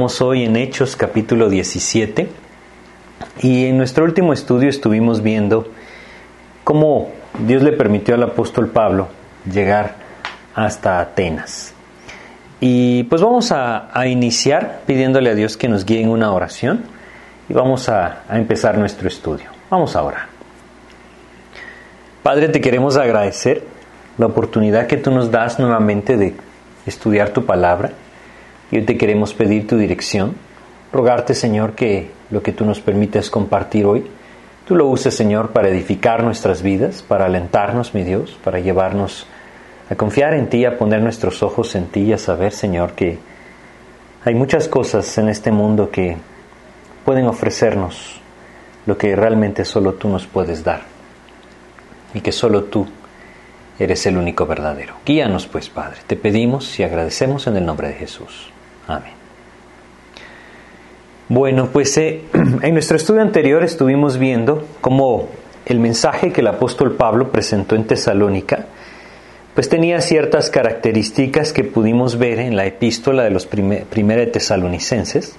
Hoy en Hechos capítulo 17 y en nuestro último estudio estuvimos viendo cómo Dios le permitió al apóstol Pablo llegar hasta Atenas. Y pues vamos a, iniciar pidiéndole a Dios que nos guíe en una oración y vamos a, a empezar nuestro estudio. Vamos a orar. Padre, te queremos agradecer la oportunidad que tú nos das nuevamente de estudiar tu palabra y hoy te queremos pedir tu dirección, rogarte Señor que lo que tú nos permites compartir hoy, tú lo uses Señor para edificar nuestras vidas, para alentarnos, mi Dios, para llevarnos a confiar en ti, a poner nuestros ojos en ti y a saber Señor que hay muchas cosas en este mundo que pueden ofrecernos lo que realmente solo tú nos puedes dar y que solo tú eres el único verdadero. Guíanos pues, Padre. Te pedimos y agradecemos en el nombre de Jesús. Amén. Bueno, pues eh, en nuestro estudio anterior estuvimos viendo cómo el mensaje que el apóstol Pablo presentó en Tesalónica, pues tenía ciertas características que pudimos ver en la epístola de los primer, primera de tesalonicenses.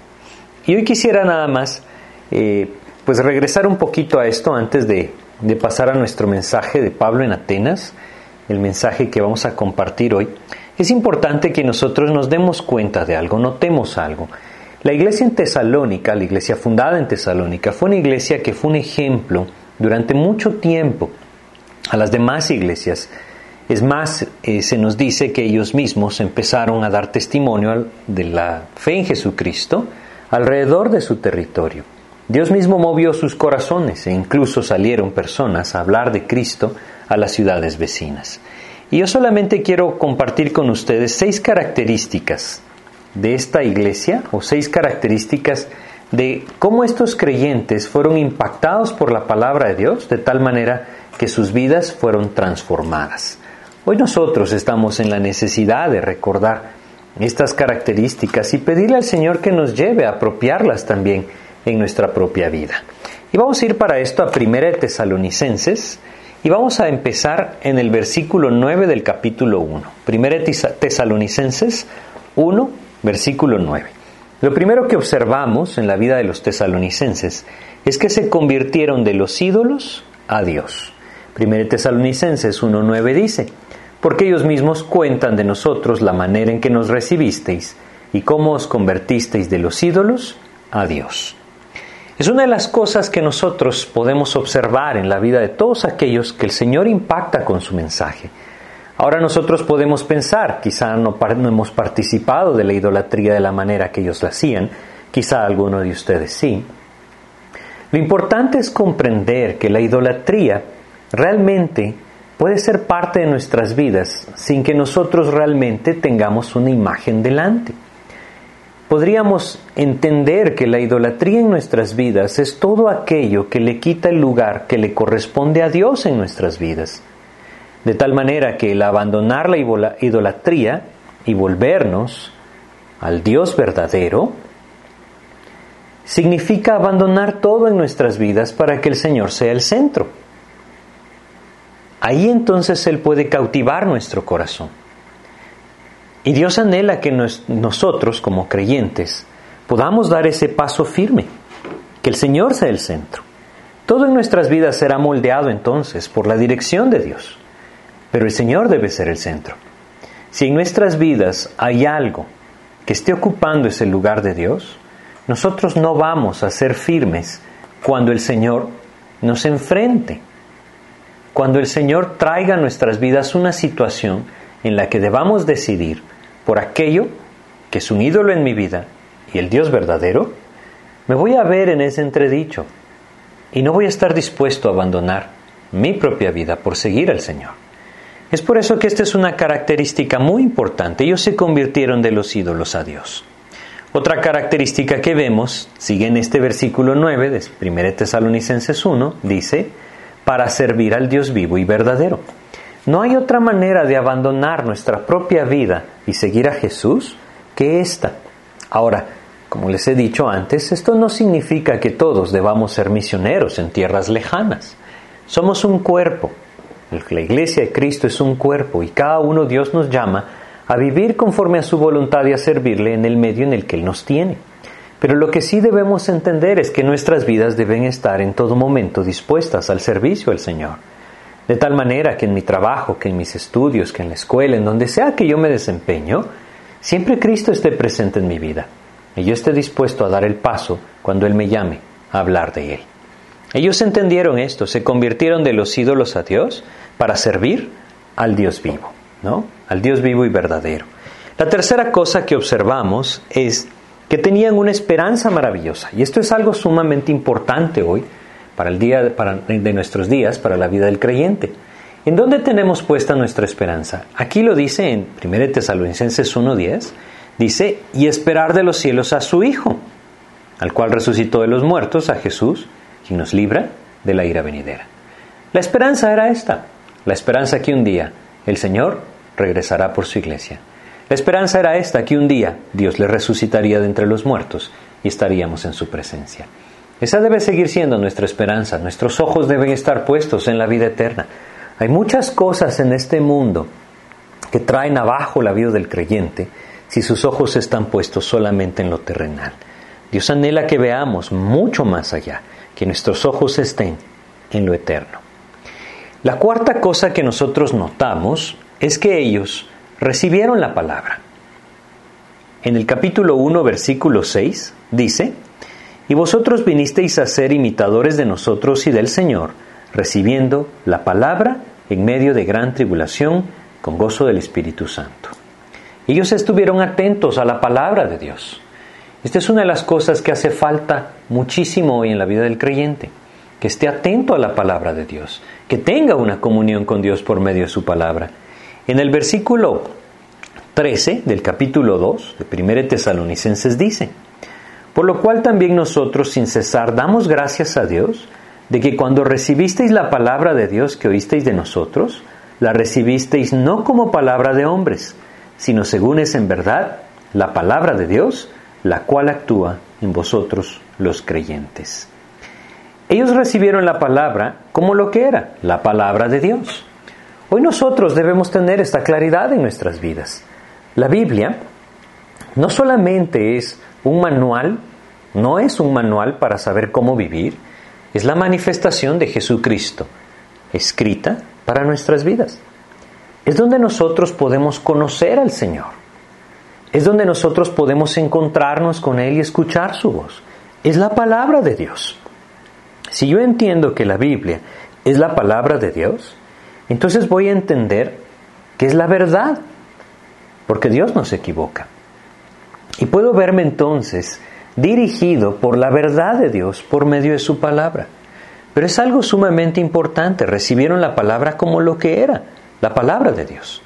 Y hoy quisiera nada más, eh, pues regresar un poquito a esto antes de, de pasar a nuestro mensaje de Pablo en Atenas, el mensaje que vamos a compartir hoy es importante que nosotros nos demos cuenta de algo, notemos algo. La iglesia en Tesalónica, la iglesia fundada en Tesalónica, fue una iglesia que fue un ejemplo durante mucho tiempo a las demás iglesias. Es más, eh, se nos dice que ellos mismos empezaron a dar testimonio de la fe en Jesucristo alrededor de su territorio. Dios mismo movió sus corazones e incluso salieron personas a hablar de Cristo a las ciudades vecinas. Y yo solamente quiero compartir con ustedes seis características de esta iglesia o seis características de cómo estos creyentes fueron impactados por la palabra de Dios de tal manera que sus vidas fueron transformadas. Hoy nosotros estamos en la necesidad de recordar estas características y pedirle al Señor que nos lleve a apropiarlas también en nuestra propia vida. Y vamos a ir para esto a 1 Tesalonicenses, y vamos a empezar en el versículo 9 del capítulo 1. Primera Tesalonicenses 1, versículo 9. Lo primero que observamos en la vida de los tesalonicenses es que se convirtieron de los ídolos a Dios. Primera Tesalonicenses 1.9 dice, porque ellos mismos cuentan de nosotros la manera en que nos recibisteis y cómo os convertisteis de los ídolos a Dios. Es una de las cosas que nosotros podemos observar en la vida de todos aquellos que el Señor impacta con su mensaje. Ahora nosotros podemos pensar, quizá no, hemos participado de la idolatría de la manera que ellos la hacían, quizá alguno de ustedes sí. Lo importante es comprender que la idolatría realmente puede ser parte de nuestras vidas sin que nosotros realmente tengamos una imagen delante podríamos entender que la idolatría en nuestras vidas es todo aquello que le quita el lugar que le corresponde a Dios en nuestras vidas. De tal manera que el abandonar la idolatría y volvernos al Dios verdadero significa abandonar todo en nuestras vidas para que el Señor sea el centro. Ahí entonces Él puede cautivar nuestro corazón. Y Dios anhela que nosotros, como creyentes, podamos dar ese paso firme, que el Señor sea el centro. Todo en nuestras vidas será moldeado entonces por la dirección de Dios, pero el Señor debe ser el centro. Si en nuestras vidas hay algo que esté ocupando ese lugar de Dios, nosotros no vamos a ser firmes cuando el Señor nos enfrente, cuando el Señor traiga a nuestras vidas una situación en la que debamos decidir por aquello que es un ídolo en mi vida y el Dios verdadero, me voy a ver en ese entredicho y no voy a estar dispuesto a abandonar mi propia vida por seguir al Señor. Es por eso que esta es una característica muy importante. Ellos se convirtieron de los ídolos a Dios. Otra característica que vemos, sigue en este versículo 9 de 1 Tesalonicenses 1, dice, para servir al Dios vivo y verdadero. No hay otra manera de abandonar nuestra propia vida y seguir a Jesús que esta. Ahora, como les he dicho antes, esto no significa que todos debamos ser misioneros en tierras lejanas. Somos un cuerpo. La iglesia de Cristo es un cuerpo y cada uno Dios nos llama a vivir conforme a su voluntad y a servirle en el medio en el que Él nos tiene. Pero lo que sí debemos entender es que nuestras vidas deben estar en todo momento dispuestas al servicio al Señor. De tal manera que en mi trabajo, que en mis estudios, que en la escuela, en donde sea que yo me desempeño, siempre Cristo esté presente en mi vida y yo esté dispuesto a dar el paso cuando Él me llame a hablar de Él. Ellos entendieron esto, se convirtieron de los ídolos a Dios para servir al Dios vivo, ¿no? Al Dios vivo y verdadero. La tercera cosa que observamos es que tenían una esperanza maravillosa. Y esto es algo sumamente importante hoy para el día de nuestros días, para la vida del creyente. ¿En dónde tenemos puesta nuestra esperanza? Aquí lo dice en 1 Tesalonicenses 1.10, dice, y esperar de los cielos a su Hijo, al cual resucitó de los muertos, a Jesús, quien nos libra de la ira venidera. La esperanza era esta, la esperanza que un día el Señor regresará por su iglesia. La esperanza era esta, que un día Dios le resucitaría de entre los muertos y estaríamos en su presencia. Esa debe seguir siendo nuestra esperanza. Nuestros ojos deben estar puestos en la vida eterna. Hay muchas cosas en este mundo que traen abajo la vida del creyente si sus ojos están puestos solamente en lo terrenal. Dios anhela que veamos mucho más allá, que nuestros ojos estén en lo eterno. La cuarta cosa que nosotros notamos es que ellos recibieron la palabra. En el capítulo 1, versículo 6, dice, Y vosotros vinisteis a ser imitadores de nosotros y del Señor, recibiendo la palabra en medio de gran tribulación, con gozo del Espíritu Santo. Ellos estuvieron atentos a la palabra de Dios. Esta es una de las cosas que hace falta muchísimo hoy en la vida del creyente, que esté atento a la palabra de Dios, que tenga una comunión con Dios por medio de su palabra en el versículo 13 del capítulo 2 de 1 Tesalonicenses dice, por lo cual también nosotros sin cesar damos gracias a Dios de que cuando recibisteis la palabra de Dios que oísteis de nosotros, la recibisteis no como palabra de hombres, sino según es en verdad la palabra de Dios, la cual actúa en vosotros los creyentes. Ellos recibieron la palabra como lo que era, la palabra de Dios. Hoy nosotros debemos tener esta claridad en nuestras vidas. La Biblia no solamente es un manual, no es un manual para saber cómo vivir, es la manifestación de Jesucristo, escrita para nuestras vidas. Es donde nosotros podemos conocer al Señor. Es donde nosotros podemos encontrarnos con Él y escuchar su voz. Es la palabra de Dios. Si yo entiendo que la Biblia es la palabra de Dios, entonces voy a entender que es la verdad, porque Dios no se equivoca. Y puedo verme entonces dirigido por la verdad de Dios por medio de su palabra. Pero es algo sumamente importante. Recibieron la palabra como lo que era, la palabra de Dios.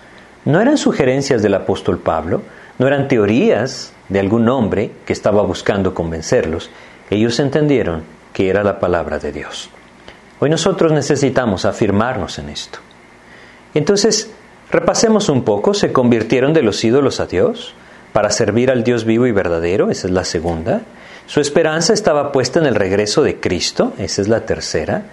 No eran sugerencias del apóstol Pablo, no eran teorías de algún hombre que estaba buscando convencerlos. Ellos entendieron que era la palabra de Dios. Hoy nosotros necesitamos afirmarnos en esto. Entonces, repasemos un poco, se convirtieron de los ídolos a Dios para servir al Dios vivo y verdadero, esa es la segunda. Su esperanza estaba puesta en el regreso de Cristo, esa es la tercera.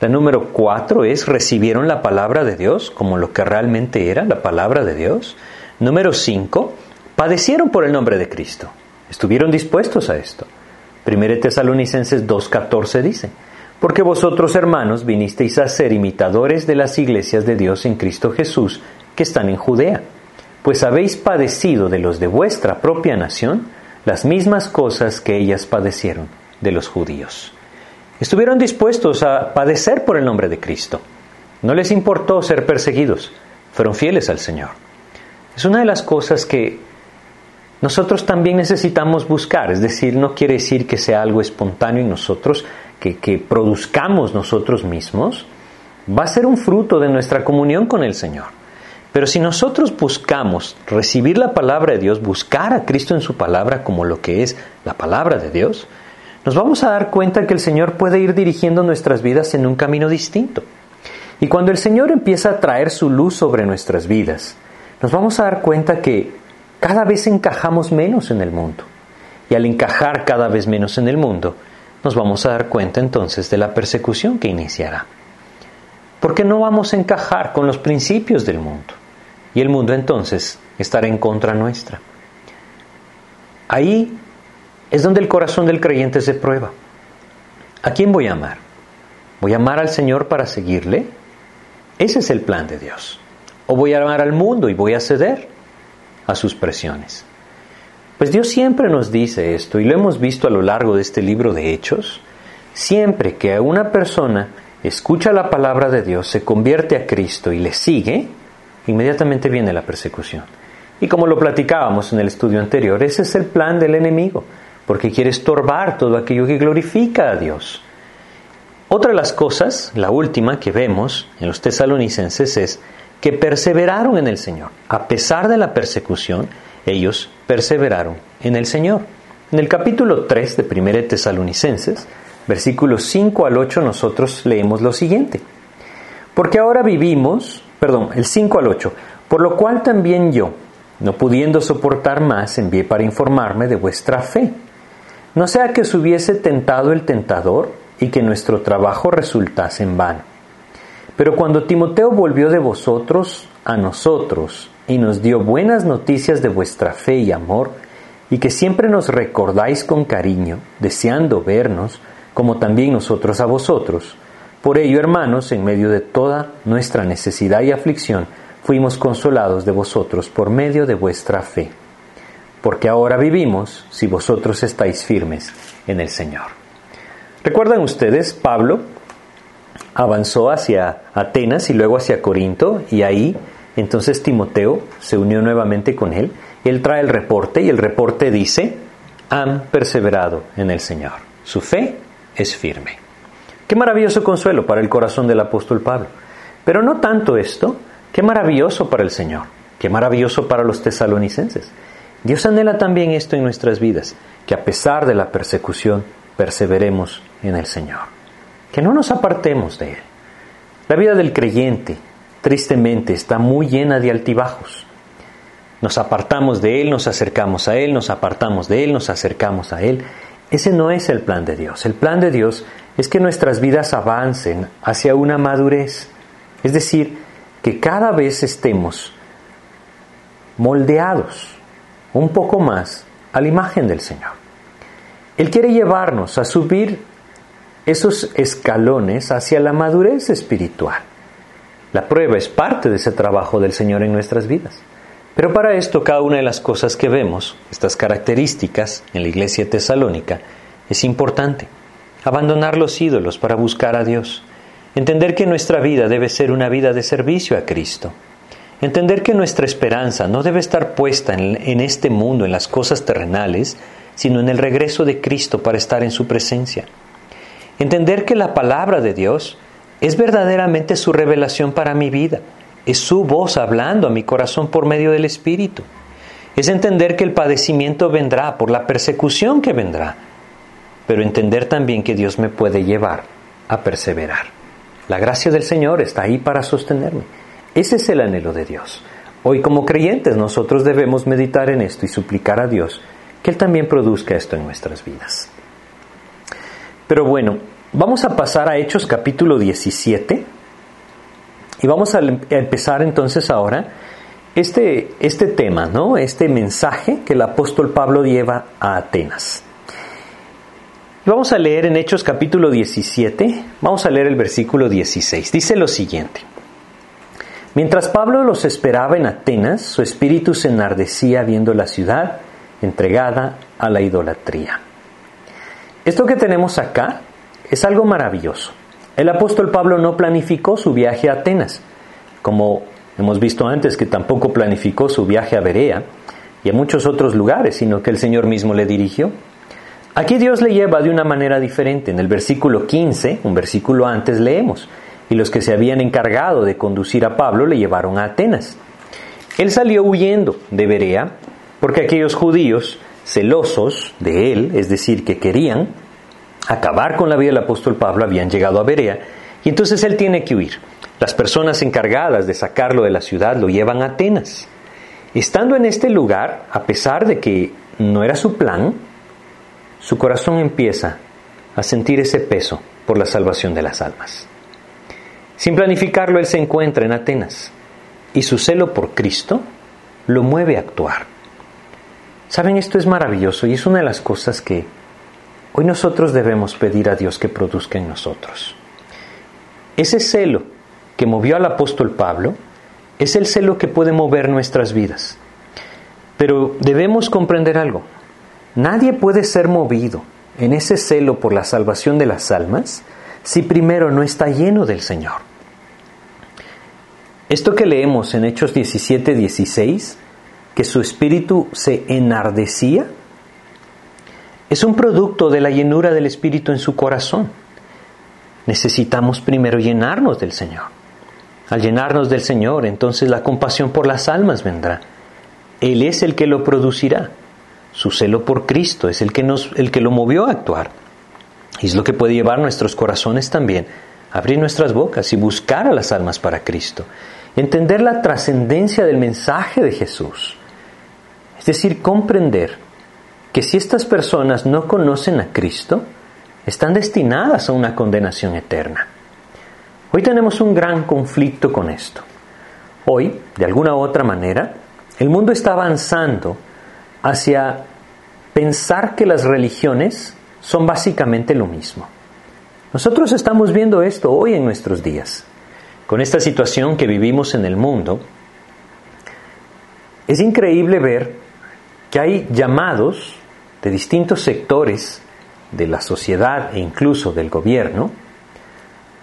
La número cuatro es recibieron la palabra de Dios como lo que realmente era la palabra de Dios. Número cinco, padecieron por el nombre de Cristo. Estuvieron dispuestos a esto. Primero Tesalonicenses 2.14 dice, porque vosotros, hermanos, vinisteis a ser imitadores de las iglesias de Dios en Cristo Jesús que están en Judea, pues habéis padecido de los de vuestra propia nación las mismas cosas que ellas padecieron de los judíos. Estuvieron dispuestos a padecer por el nombre de Cristo. No les importó ser perseguidos, fueron fieles al Señor. Es una de las cosas que nosotros también necesitamos buscar, es decir, no quiere decir que sea algo espontáneo en nosotros, que, produzcamos nosotros mismos, va a ser un fruto de nuestra comunión con el Señor. Pero si nosotros buscamos recibir la palabra de Dios, buscar a Cristo en su palabra como lo que es la palabra de Dios, nos vamos a dar cuenta que el Señor puede ir dirigiendo nuestras vidas en un camino distinto. Y cuando el Señor empieza a traer su luz sobre nuestras vidas, nos vamos a dar cuenta que cada vez encajamos menos en el mundo. Y al encajar cada vez menos en el mundo, nos vamos a dar cuenta entonces de la persecución que iniciará. Porque no vamos a encajar con los principios del mundo. Y el mundo entonces estará en contra nuestra. Ahí es donde el corazón del creyente se prueba. ¿A quién voy a amar? ¿Voy a amar al Señor para seguirle? Ese es el plan de Dios. ¿O voy a amar al mundo y voy a ceder a sus presiones? Pues Dios siempre nos dice esto y lo hemos visto a lo largo de este libro de Hechos. Siempre que una persona escucha la palabra de Dios, se convierte a Cristo y le sigue, inmediatamente viene la persecución. Y como lo platicábamos en el estudio anterior, ese es el plan del enemigo, porque quiere estorbar todo aquello que glorifica a Dios. Otra de las cosas, la última que vemos en los tesalonicenses es que perseveraron en el Señor. A pesar de la persecución, ellos perseveraron en el Señor. En el capítulo 3 de 1 Tesalonicenses, versículos 5 al 8, nosotros leemos lo siguiente. Porque ahora vivimos, perdón, el 5 al 8, por lo cual también yo, no pudiendo soportar más, envié para informarme de vuestra fe. No sea que se hubiese tentado el tentador y que nuestro trabajo resultase en vano. Pero cuando Timoteo volvió de vosotros a nosotros y nos dio buenas noticias de vuestra fe y amor, y que siempre nos recordáis con cariño, deseando vernos, como también nosotros a vosotros, por ello, hermanos, en medio de toda nuestra necesidad y aflicción, fuimos consolados de vosotros por medio de vuestra fe. Porque ahora vivimos si vosotros estáis firmes en el Señor. ¿Recuerdan ustedes? Pablo avanzó hacia Atenas y luego hacia Corinto y ahí entonces Timoteo se unió nuevamente con él. Él trae el reporte y el reporte dice, han perseverado en el Señor. Su fe es firme. Qué maravilloso consuelo para el corazón del apóstol Pablo. Pero no tanto esto, qué maravilloso para el Señor, qué maravilloso para los tesalonicenses. Dios anhela también esto en nuestras vidas, que a pesar de la persecución perseveremos en el Señor. Que no nos apartemos de Él. La vida del creyente, tristemente, está muy llena de altibajos. Nos apartamos de Él, nos acercamos a Él, nos apartamos de Él, nos acercamos a Él. Ese no es el plan de Dios. El plan de Dios es que nuestras vidas avancen hacia una madurez. Es decir, que cada vez estemos moldeados un poco más a la imagen del Señor. Él quiere llevarnos a subir esos escalones hacia la madurez espiritual. La prueba es parte de ese trabajo del Señor en nuestras vidas. Pero para esto cada una de las cosas que vemos, estas características en la iglesia tesalónica, es importante. Abandonar los ídolos para buscar a Dios. Entender que nuestra vida debe ser una vida de servicio a Cristo. Entender que nuestra esperanza no debe estar puesta en, este mundo, en las cosas terrenales, sino en el regreso de Cristo para estar en su presencia. Entender que la palabra de Dios es verdaderamente su revelación para mi vida, es su voz hablando a mi corazón por medio del Espíritu. Es entender que el padecimiento vendrá por la persecución que vendrá, pero entender también que Dios me puede llevar a perseverar. La gracia del Señor está ahí para sostenerme. Ese es el anhelo de Dios. Hoy como creyentes nosotros debemos meditar en esto y suplicar a Dios que Él también produzca esto en nuestras vidas. Pero bueno, vamos a pasar a Hechos capítulo 17 y vamos a empezar entonces ahora este, este tema, ¿no? este mensaje que el apóstol Pablo lleva a Atenas. Vamos a leer en Hechos capítulo 17, vamos a leer el versículo 16. Dice lo siguiente. Mientras Pablo los esperaba en Atenas, su espíritu se enardecía viendo la ciudad entregada a la idolatría. Esto que tenemos acá es algo maravilloso. El apóstol Pablo no planificó su viaje a Atenas, como hemos visto antes que tampoco planificó su viaje a Berea y a muchos otros lugares, sino que el Señor mismo le dirigió. Aquí Dios le lleva de una manera diferente. En el versículo 15, un versículo antes, leemos, y los que se habían encargado de conducir a Pablo le llevaron a Atenas. Él salió huyendo de Berea porque aquellos judíos celosos de él, es decir, que querían acabar con la vida del apóstol Pablo, habían llegado a Berea, y entonces él tiene que huir. Las personas encargadas de sacarlo de la ciudad lo llevan a Atenas. Estando en este lugar, a pesar de que no era su plan, su corazón empieza a sentir ese peso por la salvación de las almas. Sin planificarlo, él se encuentra en Atenas y su celo por Cristo lo mueve a actuar. Saben, esto es maravilloso y es una de las cosas que hoy nosotros debemos pedir a Dios que produzca en nosotros. Ese celo que movió al apóstol Pablo es el celo que puede mover nuestras vidas. Pero debemos comprender algo. Nadie puede ser movido en ese celo por la salvación de las almas si primero no está lleno del Señor. Esto que leemos en Hechos 17, 16, que su espíritu se enardecía, es un producto de la llenura del espíritu en su corazón. Necesitamos primero llenarnos del Señor. Al llenarnos del Señor, entonces la compasión por las almas vendrá. Él es el que lo producirá. Su celo por Cristo es el que, nos, el que lo movió a actuar. Y es lo que puede llevar nuestros corazones también, abrir nuestras bocas y buscar a las almas para Cristo. Entender la trascendencia del mensaje de Jesús. Es decir, comprender que si estas personas no conocen a Cristo, están destinadas a una condenación eterna. Hoy tenemos un gran conflicto con esto. Hoy, de alguna u otra manera, el mundo está avanzando hacia pensar que las religiones son básicamente lo mismo. Nosotros estamos viendo esto hoy en nuestros días. Con esta situación que vivimos en el mundo, es increíble ver que hay llamados de distintos sectores de la sociedad e incluso del gobierno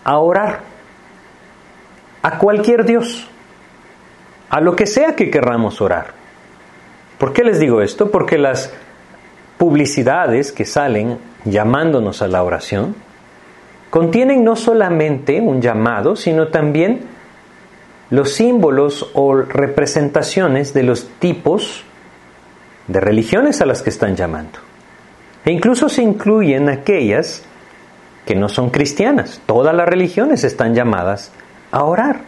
a orar a cualquier Dios, a lo que sea que querramos orar. ¿Por qué les digo esto? Porque las publicidades que salen llamándonos a la oración, contienen no solamente un llamado, sino también los símbolos o representaciones de los tipos de religiones a las que están llamando. E incluso se incluyen aquellas que no son cristianas. Todas las religiones están llamadas a orar.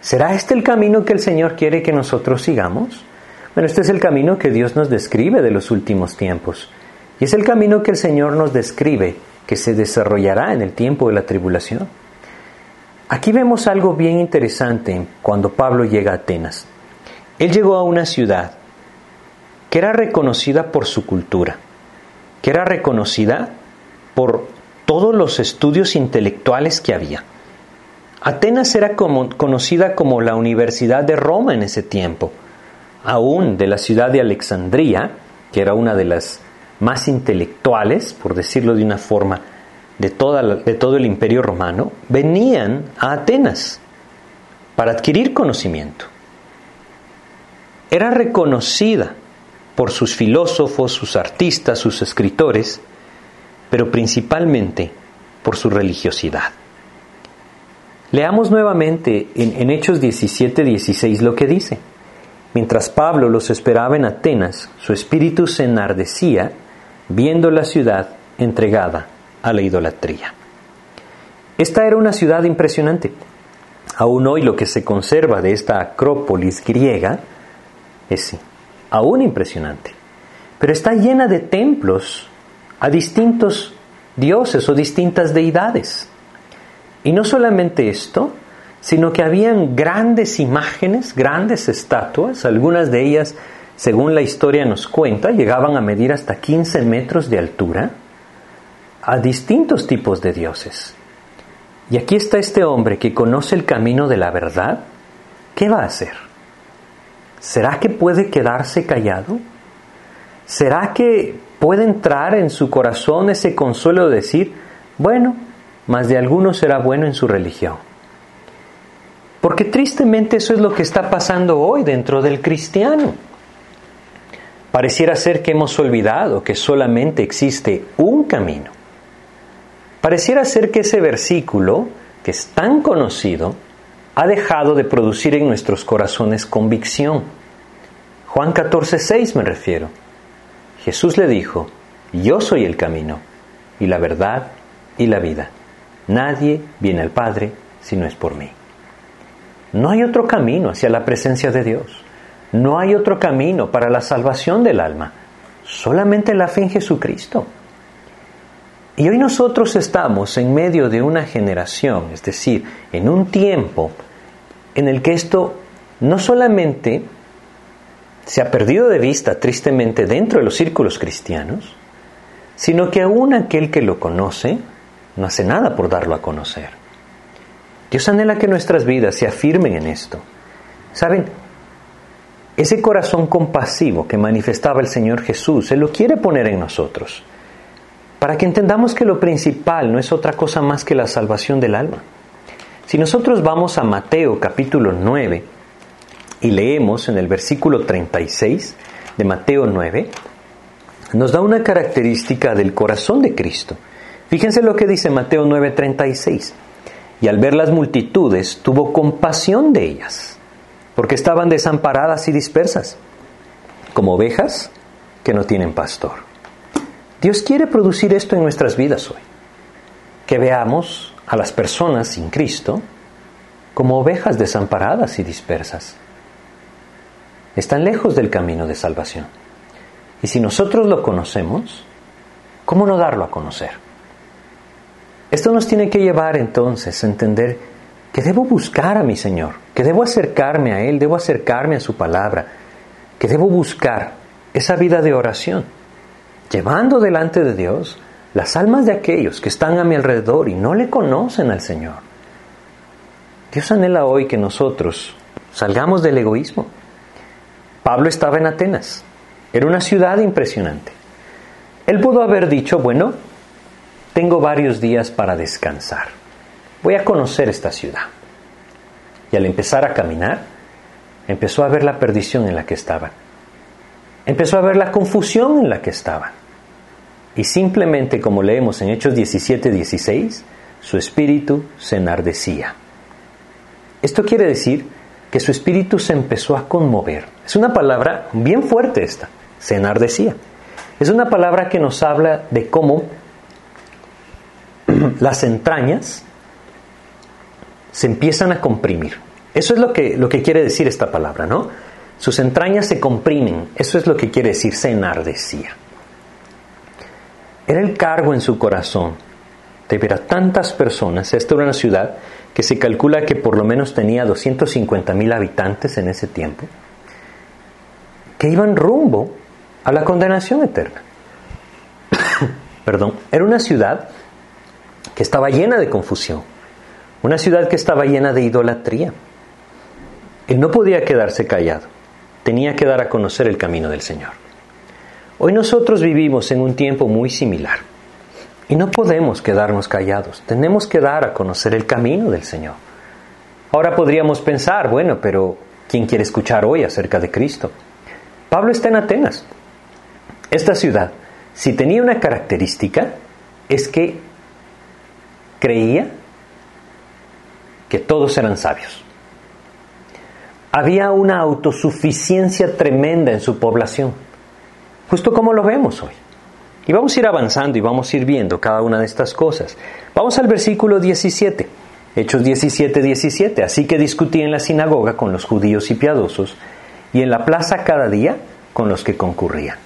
¿Será este el camino que el Señor quiere que nosotros sigamos? Bueno, este es el camino que Dios nos describe de los últimos tiempos. Y es el camino que el Señor nos describe, que se desarrollará en el tiempo de la tribulación. Aquí vemos algo bien interesante cuando Pablo llega a Atenas. Él llegó a una ciudad que era reconocida por su cultura, que era reconocida por todos los estudios intelectuales que había. Atenas era conocida como la Universidad de Roma en ese tiempo, aún de la ciudad de Alejandría, que era una de las más intelectuales, por decirlo de una forma, de todo el imperio romano, venían a Atenas para adquirir conocimiento. Era reconocida por sus filósofos, sus artistas, sus escritores, pero principalmente por su religiosidad. Leamos nuevamente en, en Hechos 17, 16 lo que dice. Mientras Pablo los esperaba en Atenas, su espíritu se enardecía viendo la ciudad entregada a la idolatría. Esta era una ciudad impresionante. Aún hoy lo que se conserva de esta acrópolis griega es aún impresionante. Pero está llena de templos a distintos dioses o distintas deidades. Y no solamente esto, sino que habían grandes imágenes, grandes estatuas, algunas de ellas según la historia nos cuenta, llegaban a medir hasta 15 metros de altura a distintos tipos de dioses. Y aquí está este hombre que conoce el camino de la verdad. ¿Qué va a hacer? ¿Será que puede quedarse callado? ¿Será que puede entrar en su corazón ese consuelo de decir, bueno, más de alguno será bueno en su religión? Porque tristemente eso es lo que está pasando hoy dentro del cristiano. Pareciera ser que hemos olvidado que solamente existe un camino. Pareciera ser que ese versículo, que es tan conocido, ha dejado de producir en nuestros corazones convicción. Juan 14, 6 me refiero. Jesús le dijo, yo soy el camino y la verdad y la vida. Nadie viene al Padre si no es por mí. No hay otro camino hacia la presencia de Dios. No hay otro camino para la salvación del alma, solamente la fe en Jesucristo. Y hoy nosotros estamos en medio de una generación, es decir, en un tiempo en el que esto no solamente se ha perdido de vista tristemente dentro de los círculos cristianos, sino que aún aquel que lo conoce no hace nada por darlo a conocer. Dios anhela que nuestras vidas se afirmen en esto. ¿Saben? Ese corazón compasivo que manifestaba el Señor Jesús, Él lo quiere poner en nosotros, para que entendamos que lo principal no es otra cosa más que la salvación del alma. Si nosotros vamos a Mateo capítulo 9 y leemos en el versículo 36 de Mateo 9, nos da una característica del corazón de Cristo. Fíjense lo que dice Mateo 9:36. Y al ver las multitudes, tuvo compasión de ellas, porque estaban desamparadas y dispersas, como ovejas que no tienen pastor. Dios quiere producir esto en nuestras vidas hoy, que veamos a las personas sin Cristo como ovejas desamparadas y dispersas. Están lejos del camino de salvación. Y si nosotros lo conocemos, ¿cómo no darlo a conocer? Esto nos tiene que llevar entonces a entender que debo buscar a mi Señor, que debo acercarme a Él, debo acercarme a su palabra, que debo buscar esa vida de oración, llevando delante de Dios las almas de aquellos que están a mi alrededor y no le conocen al Señor. Dios anhela hoy que nosotros salgamos del egoísmo. Pablo estaba en Atenas, era una ciudad impresionante. Él pudo haber dicho, bueno, tengo varios días para descansar. Voy a conocer esta ciudad. Y al empezar a caminar, empezó a ver la perdición en la que estaba. Empezó a ver la confusión en la que estaba. Y simplemente, como leemos en Hechos 17, 16, su espíritu se enardecía. Esto quiere decir que su espíritu se empezó a conmover. Es una palabra bien fuerte esta se enardecía. Es una palabra que nos habla de cómo las entrañas se empiezan a comprimir. Eso es lo que, lo que quiere decir esta palabra, ¿no? Sus entrañas se comprimen. Eso es lo que quiere decir se enardecía. Era el cargo en su corazón de ver a tantas personas. Esta era una ciudad que se calcula que por lo menos tenía 250 mil habitantes en ese tiempo, que iban rumbo a la condenación eterna. Perdón, era una ciudad que estaba llena de confusión, una ciudad que estaba llena de idolatría. Él no podía quedarse callado, tenía que dar a conocer el camino del Señor. Hoy nosotros vivimos en un tiempo muy similar y no podemos quedarnos callados, tenemos que dar a conocer el camino del Señor. Ahora podríamos pensar, bueno, pero ¿quién quiere escuchar hoy acerca de Cristo? Pablo está en Atenas, esta ciudad, si tenía una característica, es que creía que todos eran sabios. Había una autosuficiencia tremenda en su población, justo como lo vemos hoy. Y vamos a ir avanzando y vamos a ir viendo cada una de estas cosas. Vamos al versículo 17, Hechos 17, 17. Así que discutí en la sinagoga con los judíos y piadosos y en la plaza cada día con los que concurrían.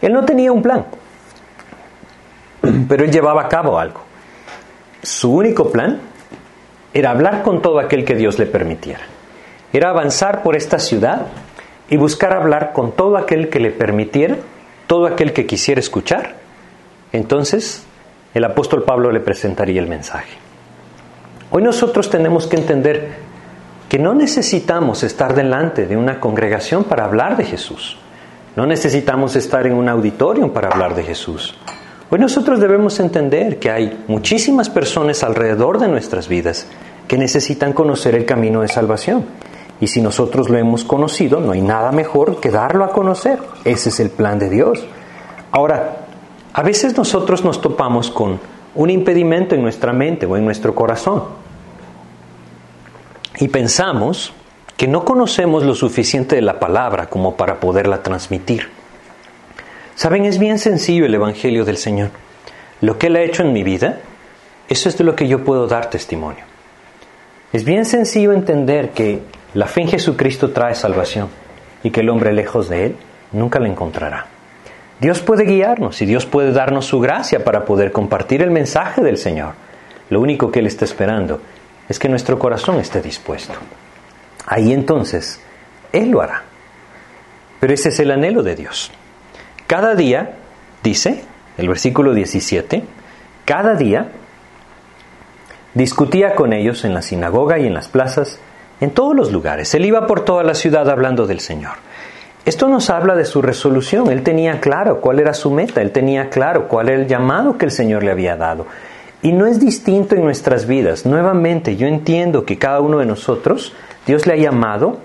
Él no tenía un plan, pero él llevaba a cabo algo. Su único plan era hablar con todo aquel que Dios le permitiera. Era avanzar por esta ciudad y buscar hablar con todo aquel que le permitiera, todo aquel que quisiera escuchar. Entonces, el apóstol Pablo le presentaría el mensaje. Hoy nosotros tenemos que entender que no necesitamos estar delante de una congregación para hablar de Jesús. No necesitamos estar en un auditorium para hablar de Jesús. Hoy nosotros debemos entender que hay muchísimas personas alrededor de nuestras vidas que necesitan conocer el camino de salvación. Y si nosotros lo hemos conocido, no hay nada mejor que darlo a conocer. Ese es el plan de Dios. Ahora, a veces nosotros nos topamos con un impedimento en nuestra mente o en nuestro corazón. Y pensamos que no conocemos lo suficiente de la palabra como para poderla transmitir. Saben, es bien sencillo el Evangelio del Señor. Lo que Él ha hecho en mi vida, eso es de lo que yo puedo dar testimonio. Es bien sencillo entender que la fe en Jesucristo trae salvación y que el hombre lejos de Él nunca la encontrará. Dios puede guiarnos y Dios puede darnos su gracia para poder compartir el mensaje del Señor. Lo único que Él está esperando es que nuestro corazón esté dispuesto ahí entonces Él lo hará. Pero ese es el anhelo de Dios. Cada día, dice el versículo 17, cada día discutía con ellos en la sinagoga y en las plazas, en todos los lugares. Él iba por toda la ciudad hablando del Señor. Esto nos habla de su resolución. Él tenía claro cuál era su meta, él tenía claro cuál era el llamado que el Señor le había dado. Y no es distinto en nuestras vidas. Nuevamente, yo entiendo que cada uno de nosotros, Dios le ha llamado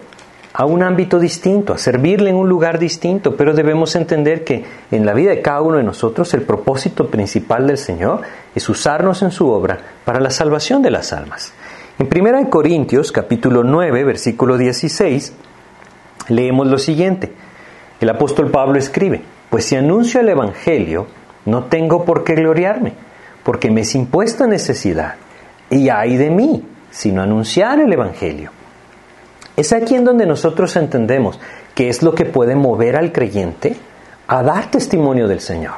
a un ámbito distinto, a servirle en un lugar distinto, pero debemos entender que en la vida de cada uno de nosotros el propósito principal del Señor es usarnos en su obra para la salvación de las almas. En 1 Corintios capítulo 9, versículo 16, leemos lo siguiente. El apóstol Pablo escribe, pues si anuncio el Evangelio, no tengo por qué gloriarme, porque me es impuesta necesidad, y hay de mí, sino anunciar el Evangelio es aquí en donde nosotros entendemos qué es lo que puede mover al creyente a dar testimonio del Señor.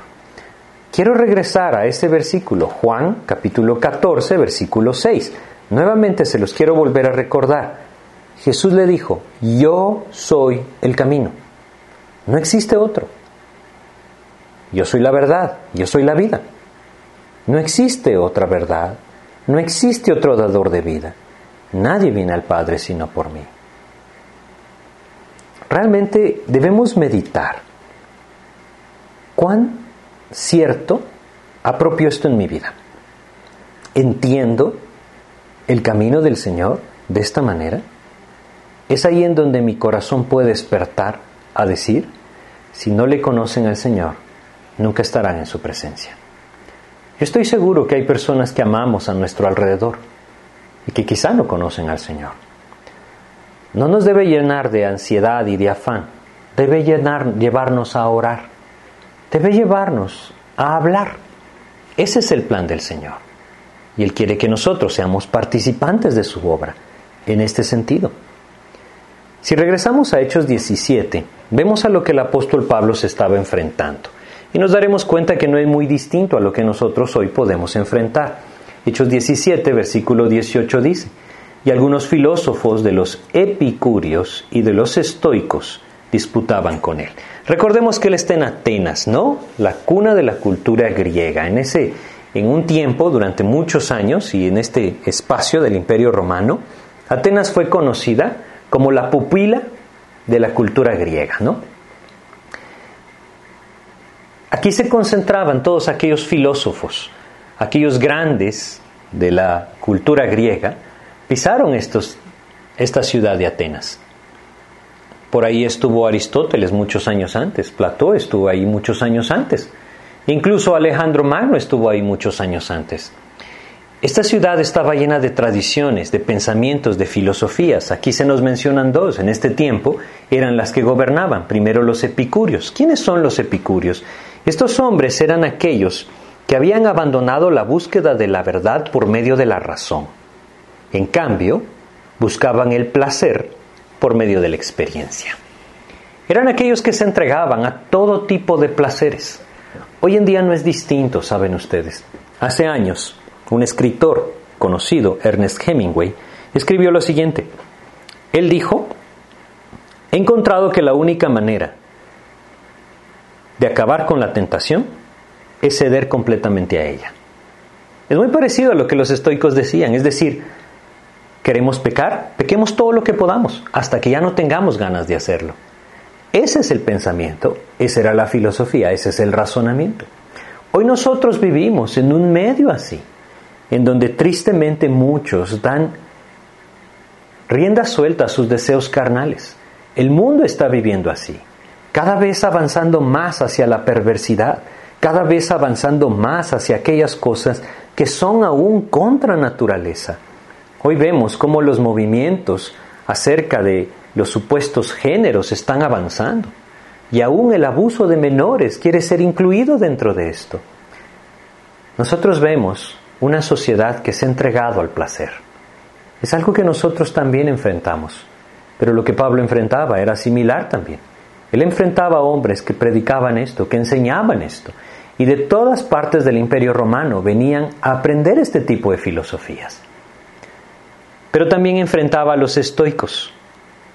Quiero regresar a ese versículo, Juan capítulo 14, versículo 6. Nuevamente se los quiero volver a recordar. Jesús le dijo, yo soy el camino. No existe otro. Yo soy la verdad, yo soy la vida. No existe otra verdad, no existe otro dador de vida. Nadie viene al Padre sino por mí realmente debemos meditar cuán cierto apropio esto en mi vida. Entiendo el camino del Señor de esta manera. Es ahí en donde mi corazón puede despertar a decir, si no le conocen al Señor, nunca estarán en su presencia. Yo estoy seguro que hay personas que amamos a nuestro alrededor y que quizá no conocen al Señor no nos debe llenar de ansiedad y de afán, debe llenar, llevarnos a orar, debe llevarnos a hablar. Ese es el plan del Señor. Y Él quiere que nosotros seamos participantes de su obra en este sentido. Si regresamos a Hechos 17, vemos a lo que el apóstol Pablo se estaba enfrentando y nos daremos cuenta que no es muy distinto a lo que nosotros hoy podemos enfrentar. Hechos 17, versículo 18 dice, y algunos filósofos de los epicúreos y de los estoicos disputaban con él. Recordemos que él está en Atenas, ¿no? La cuna de la cultura griega. En ese en un tiempo durante muchos años y en este espacio del Imperio Romano, Atenas fue conocida como la pupila de la cultura griega, ¿no? Aquí se concentraban todos aquellos filósofos, aquellos grandes de la cultura griega, pisaron estos, esta ciudad de Atenas. Por ahí estuvo Aristóteles muchos años antes, Platón estuvo ahí muchos años antes, incluso Alejandro Magno estuvo ahí muchos años antes. Esta ciudad estaba llena de tradiciones, de pensamientos, de filosofías. Aquí se nos mencionan dos. En este tiempo eran las que gobernaban. Primero los epicúreos. ¿Quiénes son los epicúreos? Estos hombres eran aquellos que habían abandonado la búsqueda de la verdad por medio de la razón en cambio, buscaban el placer por medio de la experiencia. Eran aquellos que se entregaban a todo tipo de placeres. Hoy en día no es distinto, saben ustedes. Hace años, un escritor conocido, Ernest Hemingway, escribió lo siguiente. Él dijo, he encontrado que la única manera de acabar con la tentación es ceder completamente a ella. Es muy parecido a lo que los estoicos decían, es decir, Queremos pecar, pequemos todo lo que podamos, hasta que ya no tengamos ganas de hacerlo. Ese es el pensamiento, esa era la filosofía, ese es el razonamiento. Hoy nosotros vivimos en un medio así, en donde tristemente muchos dan rienda suelta a sus deseos carnales. El mundo está viviendo así, cada vez avanzando más hacia la perversidad, cada vez avanzando más hacia aquellas cosas que son aún contra naturaleza. Hoy vemos cómo los movimientos acerca de los supuestos géneros están avanzando y aún el abuso de menores quiere ser incluido dentro de esto. Nosotros vemos una sociedad que se ha entregado al placer. Es algo que nosotros también enfrentamos, pero lo que Pablo enfrentaba era similar también. Él enfrentaba a hombres que predicaban esto, que enseñaban esto, y de todas partes del imperio romano venían a aprender este tipo de filosofías pero también enfrentaba a los estoicos,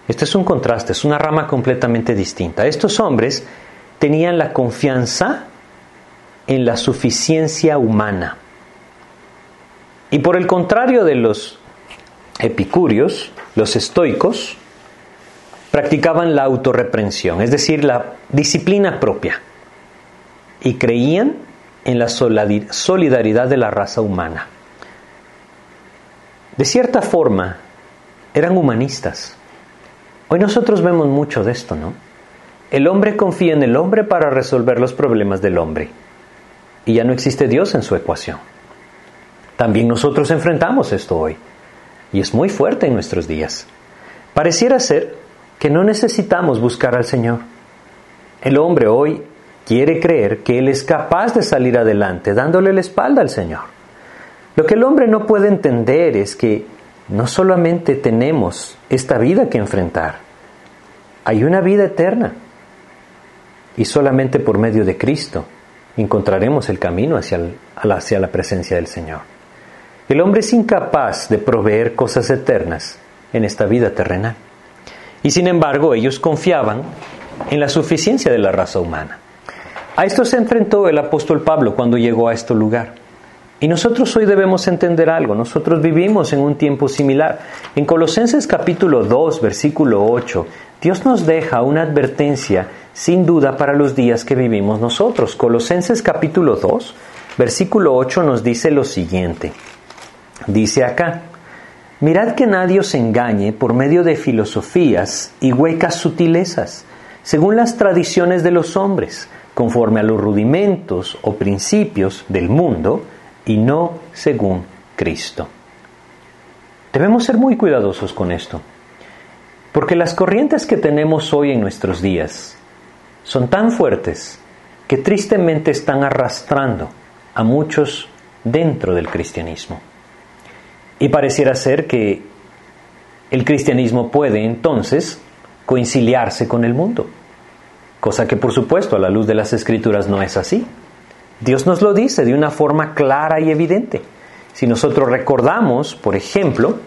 Este es un contraste, es una rama completamente distinta. Estos hombres tenían la confianza en la suficiencia humana. Y por el contrario de los epicúreos, los estoicos, practicaban la autorreprensión, es decir, la disciplina propia, y creían en la solidaridad de la raza humana. De cierta forma, eran humanistas. Hoy nosotros vemos mucho de esto, ¿no? El hombre confía en el hombre para resolver los problemas del hombre. Y ya no existe Dios en su ecuación. También nosotros enfrentamos esto hoy. Y es muy fuerte en nuestros días. Pareciera ser que no necesitamos buscar al Señor. El hombre hoy quiere creer que Él es capaz de salir adelante dándole la espalda al Señor. Lo que el hombre no puede entender es que no solamente tenemos esta vida que enfrentar, hay una vida eterna. Y solamente por medio de Cristo encontraremos el camino hacia, hacia la presencia del Señor. El hombre es incapaz de proveer cosas eternas en esta vida terrenal. Y sin embargo, ellos confiaban en la suficiencia de la raza humana. A esto se enfrentó el apóstol Pablo cuando llegó a este lugar. Y nosotros hoy debemos entender algo, nosotros vivimos en un tiempo similar. En Colosenses capítulo 2, versículo 8, Dios nos deja una advertencia sin duda para los días que vivimos nosotros. Colosenses capítulo 2, versículo 8 nos dice lo siguiente. Dice acá, mirad que nadie os engañe por medio de filosofías y huecas sutilezas, según las tradiciones de los hombres, conforme a los rudimentos o principios del mundo, y no según Cristo. Debemos ser muy cuidadosos con esto, porque las corrientes que tenemos hoy en nuestros días son tan fuertes que tristemente están arrastrando a muchos dentro del cristianismo. Y pareciera ser que el cristianismo puede entonces conciliarse con el mundo, cosa que por supuesto a la luz de las escrituras no es así. Dios nos lo dice de una forma clara y evidente. Si nosotros recordamos, por ejemplo,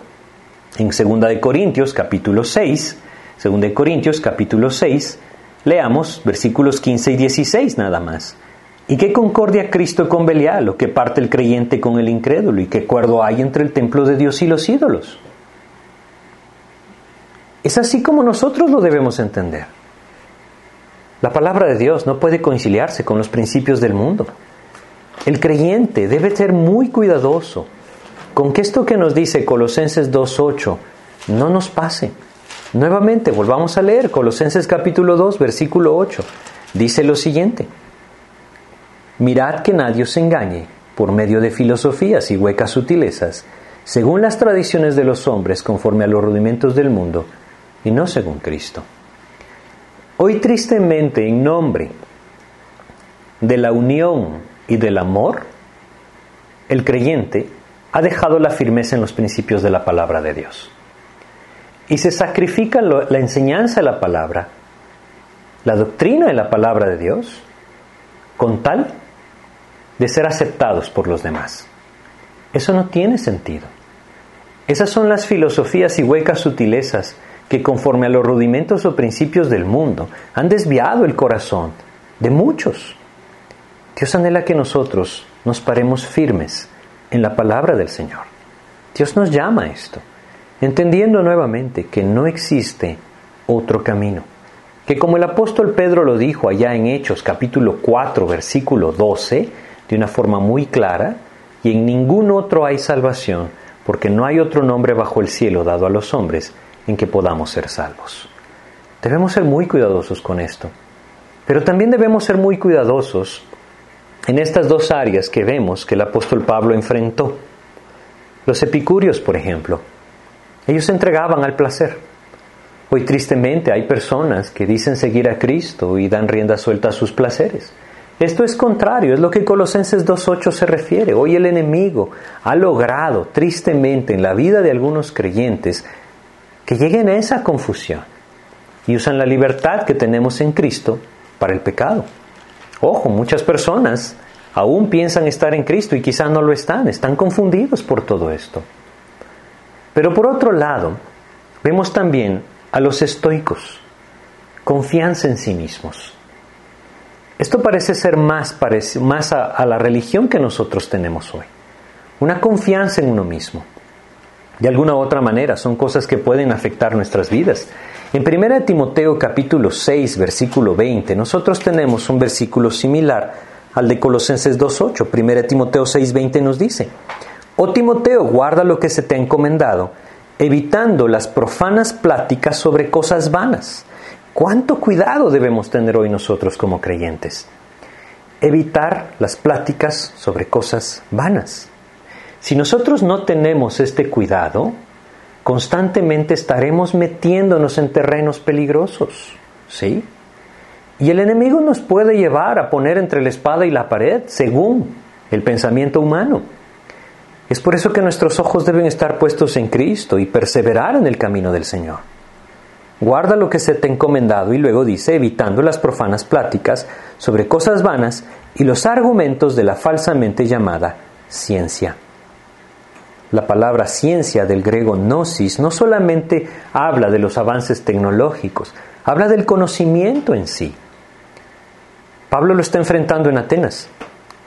en 2 de Corintios capítulo 6, 2 de Corintios capítulo 6, leamos versículos 15 y 16 nada más. ¿Y qué concordia Cristo con Belial, o qué parte el creyente con el incrédulo, y qué acuerdo hay entre el templo de Dios y los ídolos? Es así como nosotros lo debemos entender. La palabra de Dios no puede conciliarse con los principios del mundo. El creyente debe ser muy cuidadoso con que esto que nos dice Colosenses 2.8 no nos pase. Nuevamente, volvamos a leer Colosenses capítulo 2, versículo 8. Dice lo siguiente. Mirad que nadie os engañe por medio de filosofías y huecas sutilezas, según las tradiciones de los hombres conforme a los rudimentos del mundo, y no según Cristo. Hoy tristemente, en nombre de la unión y del amor, el creyente ha dejado la firmeza en los principios de la palabra de Dios. Y se sacrifica la enseñanza de la palabra, la doctrina de la palabra de Dios, con tal de ser aceptados por los demás. Eso no tiene sentido. Esas son las filosofías y huecas sutilezas que conforme a los rudimentos o principios del mundo han desviado el corazón de muchos. Dios anhela que nosotros nos paremos firmes en la palabra del Señor. Dios nos llama a esto, entendiendo nuevamente que no existe otro camino. Que como el apóstol Pedro lo dijo allá en Hechos capítulo 4 versículo 12, de una forma muy clara, y en ningún otro hay salvación, porque no hay otro nombre bajo el cielo dado a los hombres en que podamos ser salvos. Debemos ser muy cuidadosos con esto. Pero también debemos ser muy cuidadosos en estas dos áreas que vemos que el apóstol Pablo enfrentó. Los epicúreos, por ejemplo, ellos se entregaban al placer. Hoy tristemente hay personas que dicen seguir a Cristo y dan rienda suelta a sus placeres. Esto es contrario, es lo que Colosenses 2.8 se refiere. Hoy el enemigo ha logrado tristemente en la vida de algunos creyentes que lleguen a esa confusión y usan la libertad que tenemos en Cristo para el pecado. Ojo, muchas personas aún piensan estar en Cristo y quizás no lo están, están confundidos por todo esto. Pero por otro lado, vemos también a los estoicos, confianza en sí mismos. Esto parece ser más, más a, a la religión que nosotros tenemos hoy. Una confianza en uno mismo. De alguna otra manera son cosas que pueden afectar nuestras vidas. En 1 Timoteo capítulo 6, versículo 20, nosotros tenemos un versículo similar al de Colosenses 2.8. 1 Timoteo 6.20 nos dice, Oh Timoteo, guarda lo que se te ha encomendado, evitando las profanas pláticas sobre cosas vanas. ¿Cuánto cuidado debemos tener hoy nosotros como creyentes? Evitar las pláticas sobre cosas vanas. Si nosotros no tenemos este cuidado, constantemente estaremos metiéndonos en terrenos peligrosos. ¿Sí? Y el enemigo nos puede llevar a poner entre la espada y la pared según el pensamiento humano. Es por eso que nuestros ojos deben estar puestos en Cristo y perseverar en el camino del Señor. Guarda lo que se te ha encomendado y luego dice, evitando las profanas pláticas sobre cosas vanas y los argumentos de la falsamente llamada ciencia. La palabra ciencia del griego gnosis no solamente habla de los avances tecnológicos, habla del conocimiento en sí. Pablo lo está enfrentando en Atenas.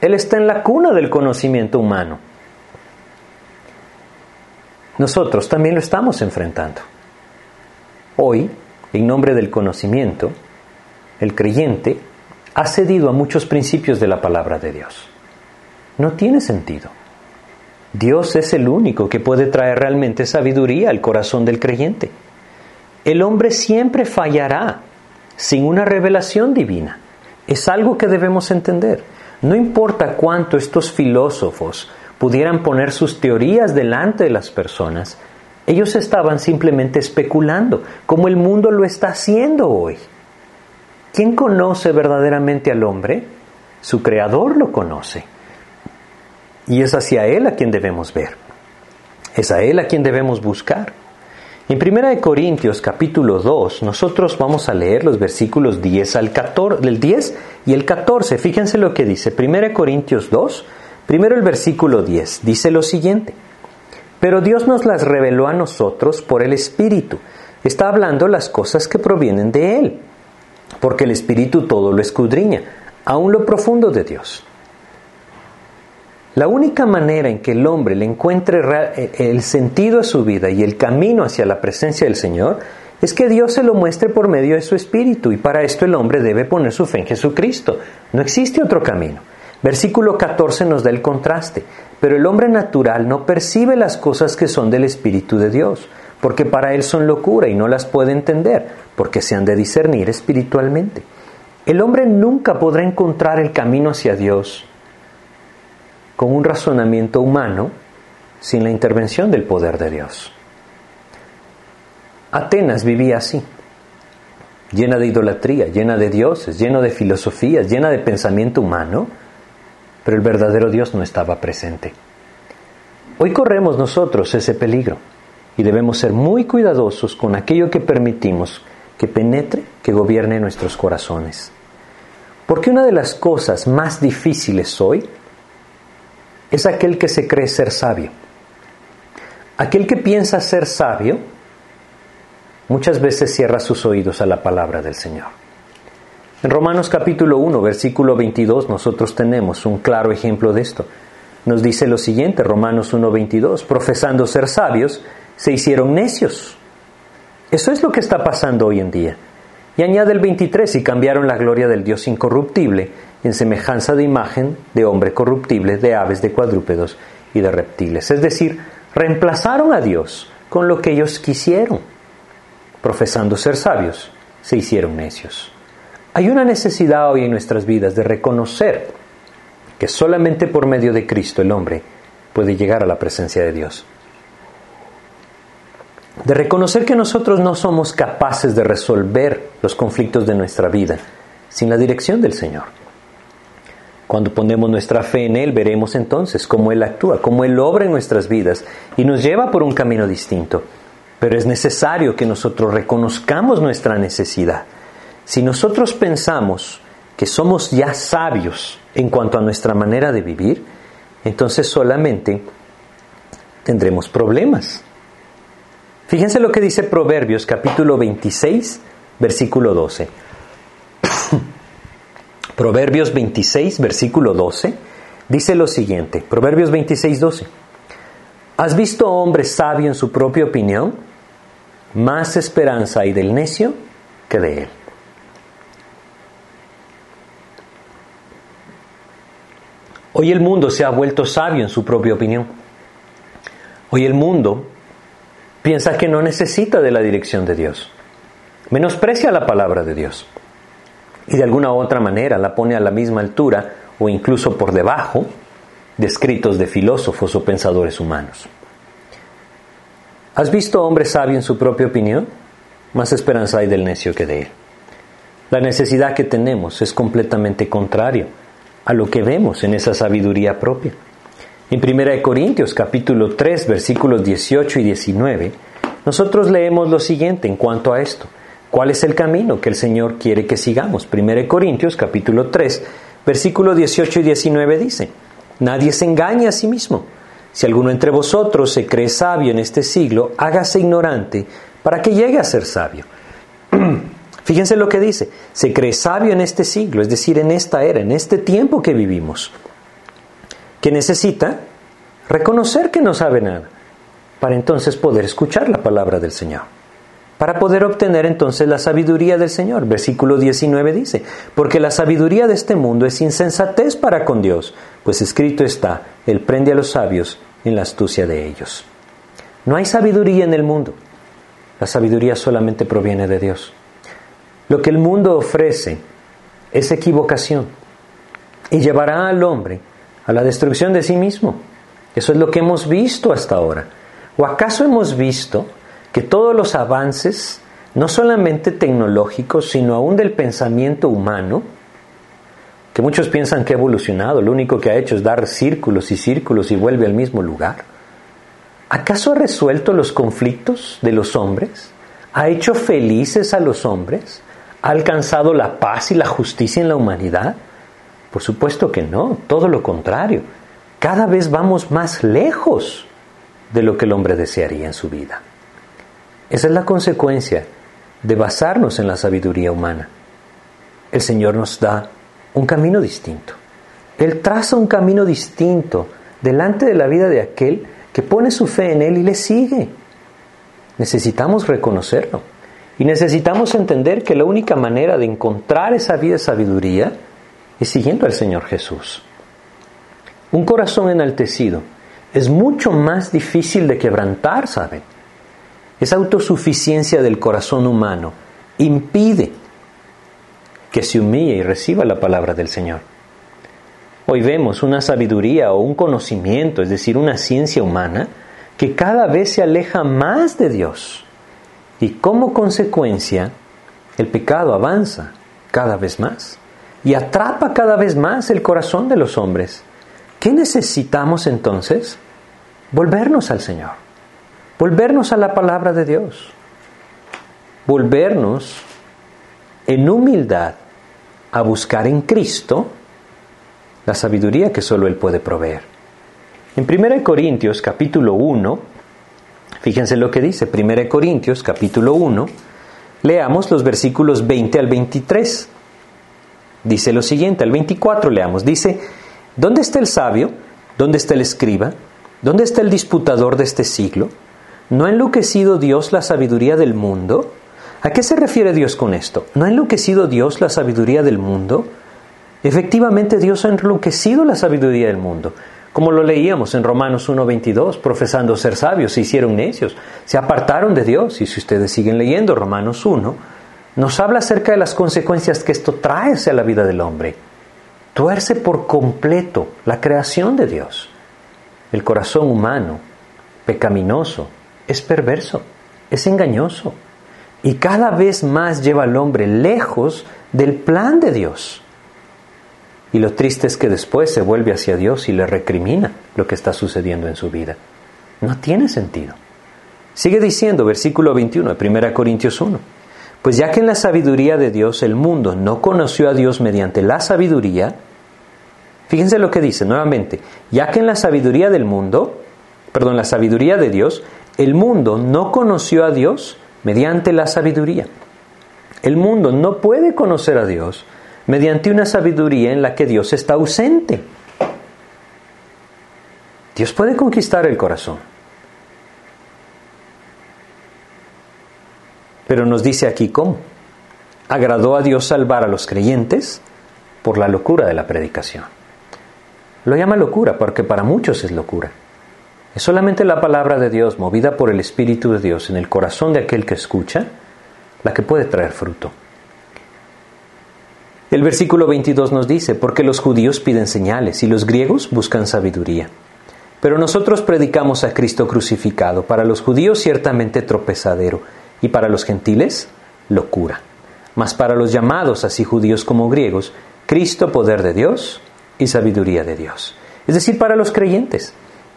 Él está en la cuna del conocimiento humano. Nosotros también lo estamos enfrentando. Hoy, en nombre del conocimiento, el creyente ha cedido a muchos principios de la palabra de Dios. No tiene sentido. Dios es el único que puede traer realmente sabiduría al corazón del creyente. El hombre siempre fallará sin una revelación divina. Es algo que debemos entender. No importa cuánto estos filósofos pudieran poner sus teorías delante de las personas, ellos estaban simplemente especulando, como el mundo lo está haciendo hoy. ¿Quién conoce verdaderamente al hombre? Su creador lo conoce. Y es hacia Él a quien debemos ver. Es a Él a quien debemos buscar. En 1 Corintios capítulo 2, nosotros vamos a leer los versículos 10 al 14, del 10 y el 14. Fíjense lo que dice. 1 Corintios 2, primero el versículo 10, dice lo siguiente. Pero Dios nos las reveló a nosotros por el Espíritu. Está hablando las cosas que provienen de Él, porque el Espíritu todo lo escudriña, aún lo profundo de Dios. La única manera en que el hombre le encuentre eh, el sentido a su vida y el camino hacia la presencia del Señor es que Dios se lo muestre por medio de su Espíritu y para esto el hombre debe poner su fe en Jesucristo. No existe otro camino. Versículo 14 nos da el contraste, pero el hombre natural no percibe las cosas que son del Espíritu de Dios, porque para él son locura y no las puede entender, porque se han de discernir espiritualmente. El hombre nunca podrá encontrar el camino hacia Dios con un razonamiento humano sin la intervención del poder de Dios. Atenas vivía así, llena de idolatría, llena de dioses, llena de filosofías, llena de pensamiento humano, pero el verdadero Dios no estaba presente. Hoy corremos nosotros ese peligro y debemos ser muy cuidadosos con aquello que permitimos que penetre, que gobierne nuestros corazones. Porque una de las cosas más difíciles hoy es aquel que se cree ser sabio. Aquel que piensa ser sabio muchas veces cierra sus oídos a la palabra del Señor. En Romanos capítulo 1, versículo 22, nosotros tenemos un claro ejemplo de esto. Nos dice lo siguiente, Romanos 1, 22, profesando ser sabios, se hicieron necios. Eso es lo que está pasando hoy en día. Y añade el 23, y cambiaron la gloria del Dios incorruptible en semejanza de imagen de hombre corruptible, de aves, de cuadrúpedos y de reptiles. Es decir, reemplazaron a Dios con lo que ellos quisieron. Profesando ser sabios, se hicieron necios. Hay una necesidad hoy en nuestras vidas de reconocer que solamente por medio de Cristo el hombre puede llegar a la presencia de Dios. De reconocer que nosotros no somos capaces de resolver los conflictos de nuestra vida sin la dirección del Señor. Cuando ponemos nuestra fe en Él, veremos entonces cómo Él actúa, cómo Él obra en nuestras vidas y nos lleva por un camino distinto. Pero es necesario que nosotros reconozcamos nuestra necesidad. Si nosotros pensamos que somos ya sabios en cuanto a nuestra manera de vivir, entonces solamente tendremos problemas. Fíjense lo que dice Proverbios capítulo 26, versículo 12. Proverbios 26, versículo 12, dice lo siguiente. Proverbios 26, 12. ¿Has visto hombre sabio en su propia opinión? Más esperanza hay del necio que de él. Hoy el mundo se ha vuelto sabio en su propia opinión. Hoy el mundo piensa que no necesita de la dirección de Dios. Menosprecia la palabra de Dios. Y de alguna u otra manera la pone a la misma altura o incluso por debajo de escritos de filósofos o pensadores humanos. ¿Has visto hombre sabio en su propia opinión? Más esperanza hay del necio que de él. La necesidad que tenemos es completamente contrario a lo que vemos en esa sabiduría propia. En 1 Corintios capítulo 3 versículos 18 y 19, nosotros leemos lo siguiente en cuanto a esto. ¿Cuál es el camino que el Señor quiere que sigamos? 1 Corintios capítulo 3 versículos 18 y 19 dice, Nadie se engaña a sí mismo. Si alguno entre vosotros se cree sabio en este siglo, hágase ignorante para que llegue a ser sabio. Fíjense lo que dice, se cree sabio en este siglo, es decir, en esta era, en este tiempo que vivimos, que necesita reconocer que no sabe nada, para entonces poder escuchar la palabra del Señor, para poder obtener entonces la sabiduría del Señor. Versículo 19 dice, porque la sabiduría de este mundo es insensatez para con Dios, pues escrito está, Él prende a los sabios en la astucia de ellos. No hay sabiduría en el mundo, la sabiduría solamente proviene de Dios. Lo que el mundo ofrece es equivocación y llevará al hombre a la destrucción de sí mismo. Eso es lo que hemos visto hasta ahora. ¿O acaso hemos visto que todos los avances, no solamente tecnológicos, sino aún del pensamiento humano, que muchos piensan que ha evolucionado, lo único que ha hecho es dar círculos y círculos y vuelve al mismo lugar? ¿Acaso ha resuelto los conflictos de los hombres? ¿Ha hecho felices a los hombres? ¿Ha alcanzado la paz y la justicia en la humanidad? Por supuesto que no, todo lo contrario. Cada vez vamos más lejos de lo que el hombre desearía en su vida. Esa es la consecuencia de basarnos en la sabiduría humana. El Señor nos da un camino distinto. Él traza un camino distinto delante de la vida de aquel que pone su fe en Él y le sigue. Necesitamos reconocerlo. Y necesitamos entender que la única manera de encontrar esa vida de sabiduría es siguiendo al Señor Jesús. Un corazón enaltecido es mucho más difícil de quebrantar, ¿saben? Esa autosuficiencia del corazón humano impide que se humille y reciba la palabra del Señor. Hoy vemos una sabiduría o un conocimiento, es decir, una ciencia humana, que cada vez se aleja más de Dios y como consecuencia, el pecado avanza cada vez más y atrapa cada vez más el corazón de los hombres. ¿Qué necesitamos entonces? Volvernos al Señor, volvernos a la palabra de Dios, volvernos en humildad a buscar en Cristo la sabiduría que solo Él puede proveer. En 1 Corintios capítulo 1, Fíjense lo que dice 1 Corintios capítulo 1. Leamos los versículos 20 al 23. Dice lo siguiente, al 24 leamos. Dice, ¿dónde está el sabio? ¿Dónde está el escriba? ¿Dónde está el disputador de este siglo? ¿No ha enloquecido Dios la sabiduría del mundo? ¿A qué se refiere Dios con esto? ¿No ha enloquecido Dios la sabiduría del mundo? Efectivamente Dios ha enloquecido la sabiduría del mundo. Como lo leíamos en Romanos 1.22, profesando ser sabios, se hicieron necios, se apartaron de Dios. Y si ustedes siguen leyendo Romanos 1, nos habla acerca de las consecuencias que esto trae hacia la vida del hombre. Tuerce por completo la creación de Dios. El corazón humano, pecaminoso, es perverso, es engañoso. Y cada vez más lleva al hombre lejos del plan de Dios. Y lo triste es que después se vuelve hacia Dios y le recrimina lo que está sucediendo en su vida. No tiene sentido. Sigue diciendo, versículo 21 de 1 Corintios 1. Pues ya que en la sabiduría de Dios el mundo no conoció a Dios mediante la sabiduría, fíjense lo que dice nuevamente, ya que en la sabiduría del mundo, perdón, la sabiduría de Dios, el mundo no conoció a Dios mediante la sabiduría. El mundo no puede conocer a Dios mediante una sabiduría en la que Dios está ausente. Dios puede conquistar el corazón. Pero nos dice aquí cómo. Agradó a Dios salvar a los creyentes por la locura de la predicación. Lo llama locura porque para muchos es locura. Es solamente la palabra de Dios, movida por el Espíritu de Dios en el corazón de aquel que escucha, la que puede traer fruto. El versículo 22 nos dice, porque los judíos piden señales y los griegos buscan sabiduría. Pero nosotros predicamos a Cristo crucificado, para los judíos ciertamente tropezadero, y para los gentiles locura. Mas para los llamados, así judíos como griegos, Cristo poder de Dios y sabiduría de Dios. Es decir, para los creyentes.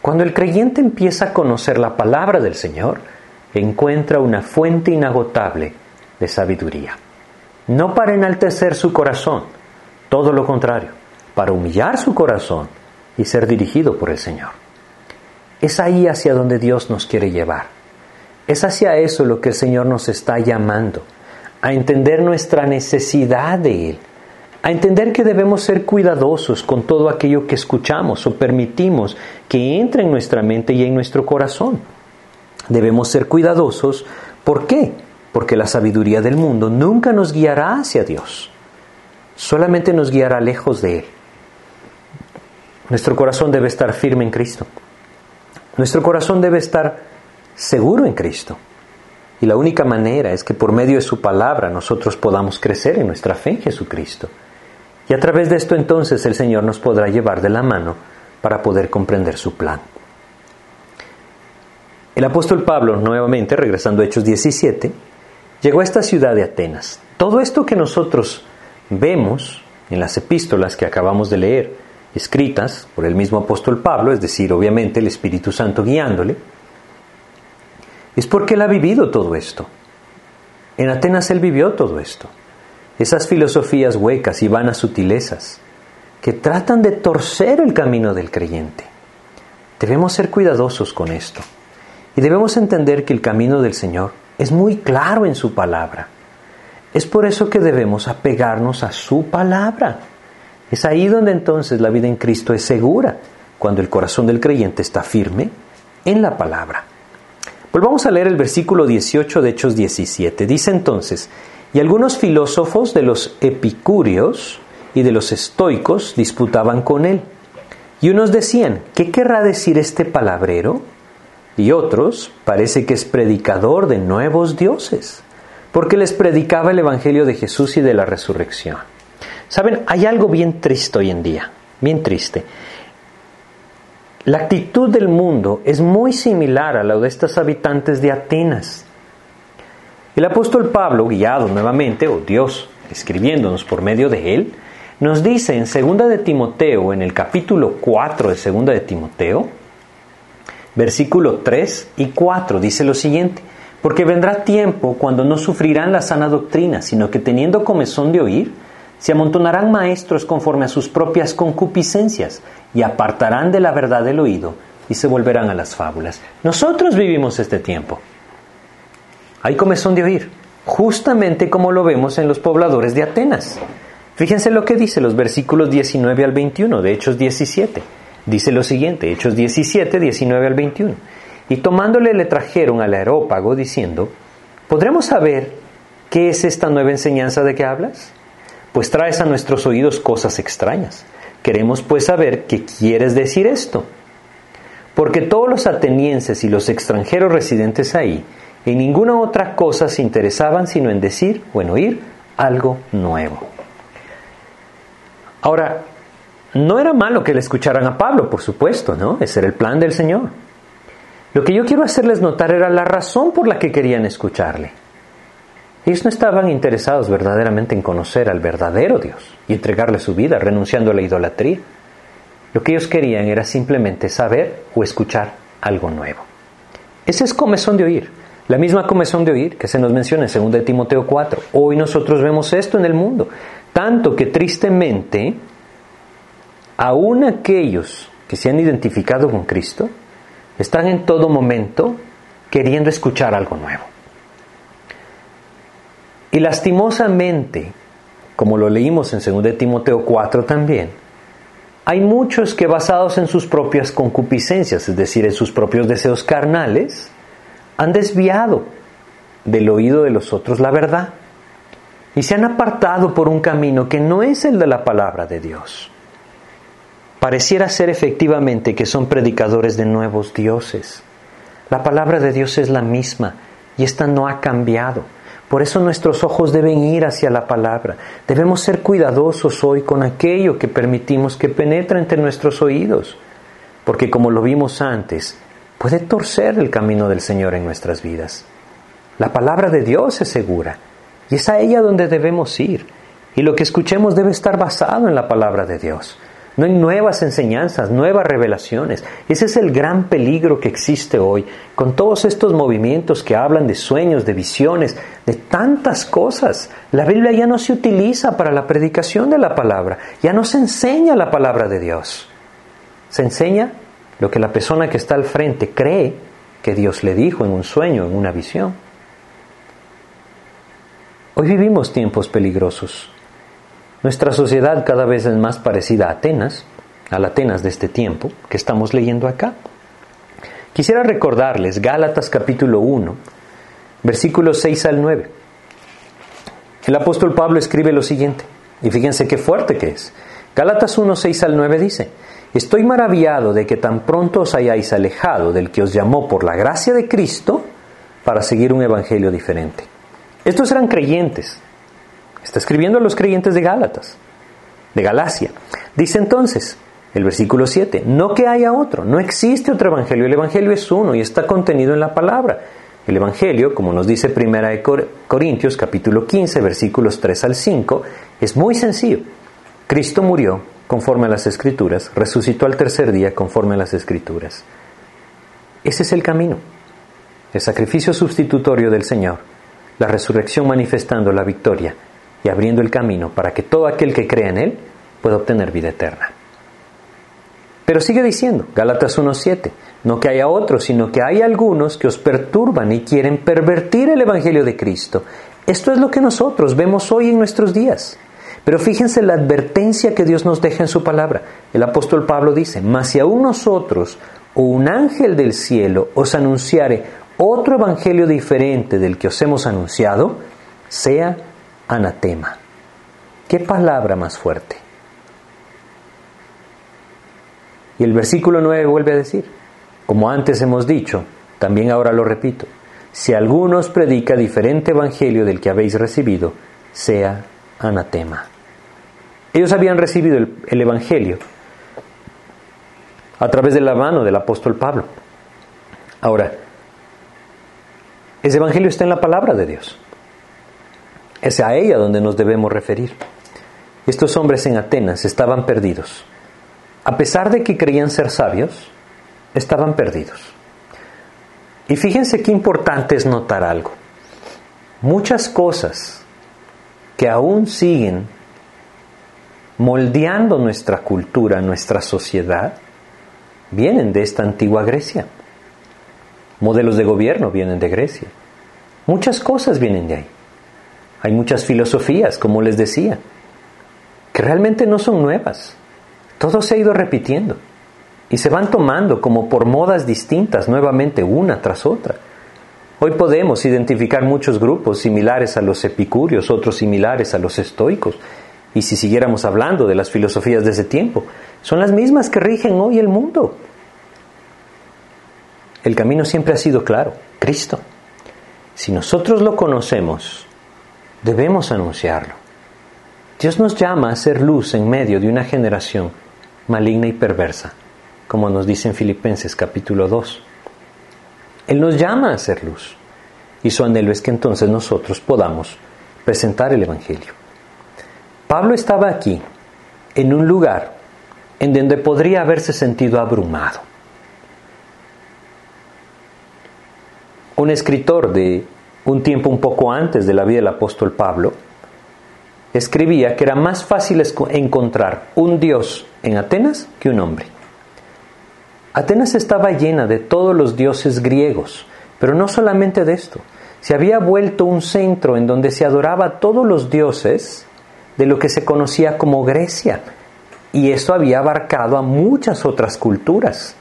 Cuando el creyente empieza a conocer la palabra del Señor, encuentra una fuente inagotable de sabiduría. No para enaltecer su corazón, todo lo contrario, para humillar su corazón y ser dirigido por el Señor. Es ahí hacia donde Dios nos quiere llevar. Es hacia eso lo que el Señor nos está llamando, a entender nuestra necesidad de Él, a entender que debemos ser cuidadosos con todo aquello que escuchamos o permitimos que entre en nuestra mente y en nuestro corazón. Debemos ser cuidadosos. ¿Por qué? Porque la sabiduría del mundo nunca nos guiará hacia Dios. Solamente nos guiará lejos de Él. Nuestro corazón debe estar firme en Cristo. Nuestro corazón debe estar seguro en Cristo. Y la única manera es que por medio de su palabra nosotros podamos crecer en nuestra fe en Jesucristo. Y a través de esto entonces el Señor nos podrá llevar de la mano para poder comprender su plan. El apóstol Pablo, nuevamente, regresando a Hechos 17, llegó a esta ciudad de Atenas. Todo esto que nosotros vemos en las epístolas que acabamos de leer, escritas por el mismo apóstol Pablo, es decir, obviamente el Espíritu Santo guiándole, es porque él ha vivido todo esto. En Atenas él vivió todo esto esas filosofías huecas y vanas sutilezas que tratan de torcer el camino del creyente. Debemos ser cuidadosos con esto y debemos entender que el camino del Señor es muy claro en su palabra. Es por eso que debemos apegarnos a su palabra. Es ahí donde entonces la vida en Cristo es segura, cuando el corazón del creyente está firme en la palabra. Volvamos a leer el versículo 18 de Hechos 17. Dice entonces, y algunos filósofos de los epicúreos y de los estoicos disputaban con él. Y unos decían, ¿qué querrá decir este palabrero? Y otros, parece que es predicador de nuevos dioses, porque les predicaba el Evangelio de Jesús y de la resurrección. Saben, hay algo bien triste hoy en día, bien triste. La actitud del mundo es muy similar a la de estos habitantes de Atenas. El apóstol Pablo, guiado nuevamente, o Dios escribiéndonos por medio de él, nos dice en 2 de Timoteo, en el capítulo 4 de 2 de Timoteo, versículo 3 y 4, dice lo siguiente, porque vendrá tiempo cuando no sufrirán la sana doctrina, sino que teniendo comezón de oír, se amontonarán maestros conforme a sus propias concupiscencias y apartarán de la verdad del oído y se volverán a las fábulas. Nosotros vivimos este tiempo. Hay comezón de oír, justamente como lo vemos en los pobladores de Atenas. Fíjense lo que dice los versículos 19 al 21 de Hechos 17. Dice lo siguiente, Hechos 17, 19 al 21. Y tomándole le trajeron al aerópago diciendo, ¿podremos saber qué es esta nueva enseñanza de que hablas? Pues traes a nuestros oídos cosas extrañas. Queremos pues saber qué quieres decir esto. Porque todos los atenienses y los extranjeros residentes ahí en ninguna otra cosa se interesaban sino en decir o en oír algo nuevo. Ahora, no era malo que le escucharan a Pablo, por supuesto, ¿no? Ese era el plan del Señor. Lo que yo quiero hacerles notar era la razón por la que querían escucharle. Ellos no estaban interesados verdaderamente en conocer al verdadero Dios y entregarle su vida, renunciando a la idolatría. Lo que ellos querían era simplemente saber o escuchar algo nuevo. Ese es comezón de oír. La misma comezón de oír que se nos menciona en 2 Timoteo 4. Hoy nosotros vemos esto en el mundo. Tanto que tristemente, aún aquellos que se han identificado con Cristo, están en todo momento queriendo escuchar algo nuevo. Y lastimosamente, como lo leímos en 2 Timoteo 4 también, hay muchos que basados en sus propias concupiscencias, es decir, en sus propios deseos carnales, han desviado del oído de los otros la verdad y se han apartado por un camino que no es el de la palabra de Dios. Pareciera ser efectivamente que son predicadores de nuevos dioses. La palabra de Dios es la misma y esta no ha cambiado. Por eso nuestros ojos deben ir hacia la palabra. Debemos ser cuidadosos hoy con aquello que permitimos que penetre entre nuestros oídos, porque como lo vimos antes, puede torcer el camino del Señor en nuestras vidas. La palabra de Dios es segura y es a ella donde debemos ir. Y lo que escuchemos debe estar basado en la palabra de Dios no hay nuevas enseñanzas, nuevas revelaciones. Ese es el gran peligro que existe hoy, con todos estos movimientos que hablan de sueños, de visiones, de tantas cosas. La Biblia ya no se utiliza para la predicación de la palabra, ya no se enseña la palabra de Dios. Se enseña lo que la persona que está al frente cree que Dios le dijo en un sueño, en una visión. Hoy vivimos tiempos peligrosos. Nuestra sociedad cada vez es más parecida a Atenas, a la Atenas de este tiempo que estamos leyendo acá. Quisiera recordarles Gálatas capítulo 1, versículos 6 al 9. El apóstol Pablo escribe lo siguiente, y fíjense qué fuerte que es. Gálatas 1, 6 al 9 dice, Estoy maravillado de que tan pronto os hayáis alejado del que os llamó por la gracia de Cristo para seguir un evangelio diferente. Estos eran creyentes, Está escribiendo a los creyentes de Gálatas, de Galacia. Dice entonces, el versículo 7, no que haya otro, no existe otro evangelio, el evangelio es uno y está contenido en la palabra. El evangelio, como nos dice Primera de Corintios capítulo 15, versículos 3 al 5, es muy sencillo. Cristo murió conforme a las escrituras, resucitó al tercer día conforme a las escrituras. Ese es el camino. El sacrificio sustitutorio del Señor, la resurrección manifestando la victoria y abriendo el camino para que todo aquel que crea en Él pueda obtener vida eterna. Pero sigue diciendo, Gálatas 1.7, no que haya otros, sino que hay algunos que os perturban y quieren pervertir el Evangelio de Cristo. Esto es lo que nosotros vemos hoy en nuestros días. Pero fíjense la advertencia que Dios nos deja en su palabra. El apóstol Pablo dice, mas si aún nosotros o un ángel del cielo os anunciare otro evangelio diferente del que os hemos anunciado, sea anatema. ¿Qué palabra más fuerte? Y el versículo 9 vuelve a decir, como antes hemos dicho, también ahora lo repito, si alguno os predica diferente evangelio del que habéis recibido, sea anatema. Ellos habían recibido el evangelio a través de la mano del apóstol Pablo. Ahora, ese evangelio está en la palabra de Dios. Es a ella donde nos debemos referir. Estos hombres en Atenas estaban perdidos. A pesar de que creían ser sabios, estaban perdidos. Y fíjense qué importante es notar algo. Muchas cosas que aún siguen moldeando nuestra cultura, nuestra sociedad, vienen de esta antigua Grecia. Modelos de gobierno vienen de Grecia. Muchas cosas vienen de ahí. Hay muchas filosofías, como les decía, que realmente no son nuevas. Todo se ha ido repitiendo y se van tomando como por modas distintas nuevamente una tras otra. Hoy podemos identificar muchos grupos similares a los epicúreos, otros similares a los estoicos, y si siguiéramos hablando de las filosofías de ese tiempo, son las mismas que rigen hoy el mundo. El camino siempre ha sido claro, Cristo. Si nosotros lo conocemos, debemos anunciarlo. Dios nos llama a ser luz en medio de una generación maligna y perversa, como nos dice en Filipenses capítulo 2. Él nos llama a ser luz y su anhelo es que entonces nosotros podamos presentar el Evangelio. Pablo estaba aquí, en un lugar en donde podría haberse sentido abrumado. Un escritor de un tiempo un poco antes de la vida del apóstol Pablo, escribía que era más fácil encontrar un dios en Atenas que un hombre. Atenas estaba llena de todos los dioses griegos, Pero no solamente de esto, se había vuelto un centro en donde se adoraba a todos los dioses de lo que se conocía como Grecia. Y esto había abarcado a muchas otras culturas.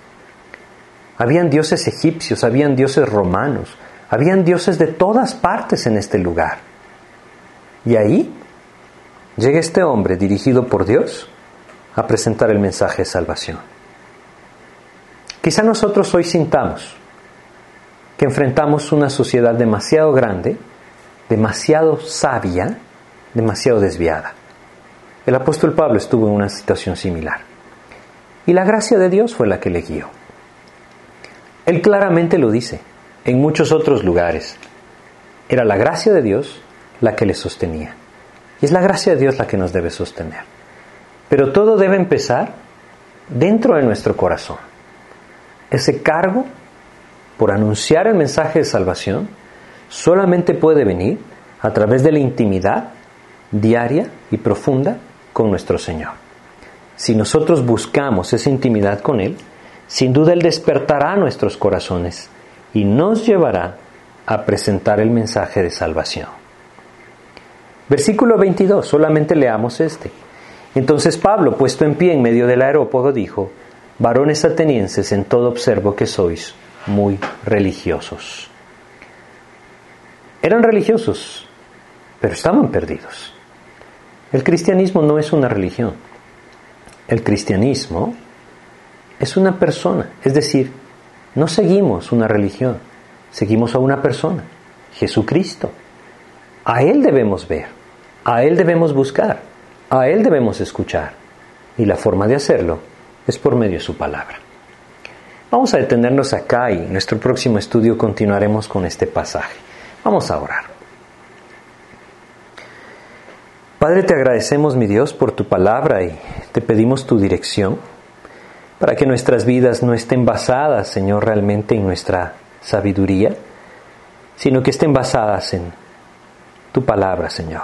Habían dioses egipcios, habían dioses romanos, habían dioses de todas partes en este lugar. Y ahí llega este hombre dirigido por Dios a presentar el mensaje de salvación. Quizá nosotros hoy sintamos que enfrentamos una sociedad demasiado grande, demasiado sabia, demasiado desviada. El apóstol Pablo estuvo en una situación similar. Y la gracia de Dios fue la que le guió. Él claramente lo dice en muchos otros lugares. Era la gracia de Dios la que le sostenía. Y es la gracia de Dios la que nos debe sostener. Pero todo debe empezar dentro de nuestro corazón. Ese cargo por anunciar el mensaje de salvación solamente puede venir a través de la intimidad diaria y profunda con nuestro Señor. Si nosotros buscamos esa intimidad con Él, sin duda Él despertará nuestros corazones y nos llevará a presentar el mensaje de salvación. Versículo 22, solamente leamos este. Entonces Pablo, puesto en pie en medio del aerópodo, dijo, varones atenienses, en todo observo que sois muy religiosos. Eran religiosos, pero estaban perdidos. El cristianismo no es una religión. El cristianismo es una persona, es decir, no seguimos una religión, seguimos a una persona, Jesucristo. A Él debemos ver, a Él debemos buscar, a Él debemos escuchar. Y la forma de hacerlo es por medio de su palabra. Vamos a detenernos acá y en nuestro próximo estudio continuaremos con este pasaje. Vamos a orar. Padre, te agradecemos, mi Dios, por tu palabra y te pedimos tu dirección para que nuestras vidas no estén basadas, Señor, realmente en nuestra sabiduría, sino que estén basadas en tu palabra, Señor.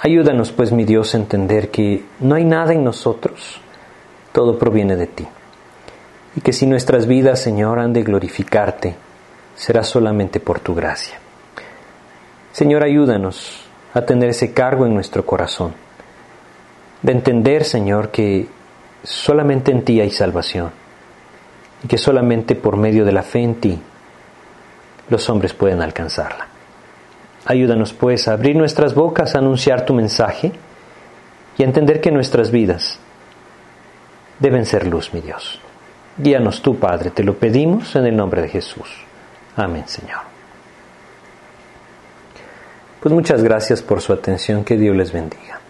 Ayúdanos, pues, mi Dios, a entender que no hay nada en nosotros, todo proviene de ti. Y que si nuestras vidas, Señor, han de glorificarte, será solamente por tu gracia. Señor, ayúdanos a tener ese cargo en nuestro corazón, de entender, Señor, que solamente en ti hay salvación y que solamente por medio de la fe en ti los hombres pueden alcanzarla. Ayúdanos pues a abrir nuestras bocas a anunciar tu mensaje y a entender que nuestras vidas deben ser luz, mi Dios. Guíanos tú, Padre, te lo pedimos en el nombre de Jesús. Amén, Señor. Pues muchas gracias por su atención, que Dios les bendiga.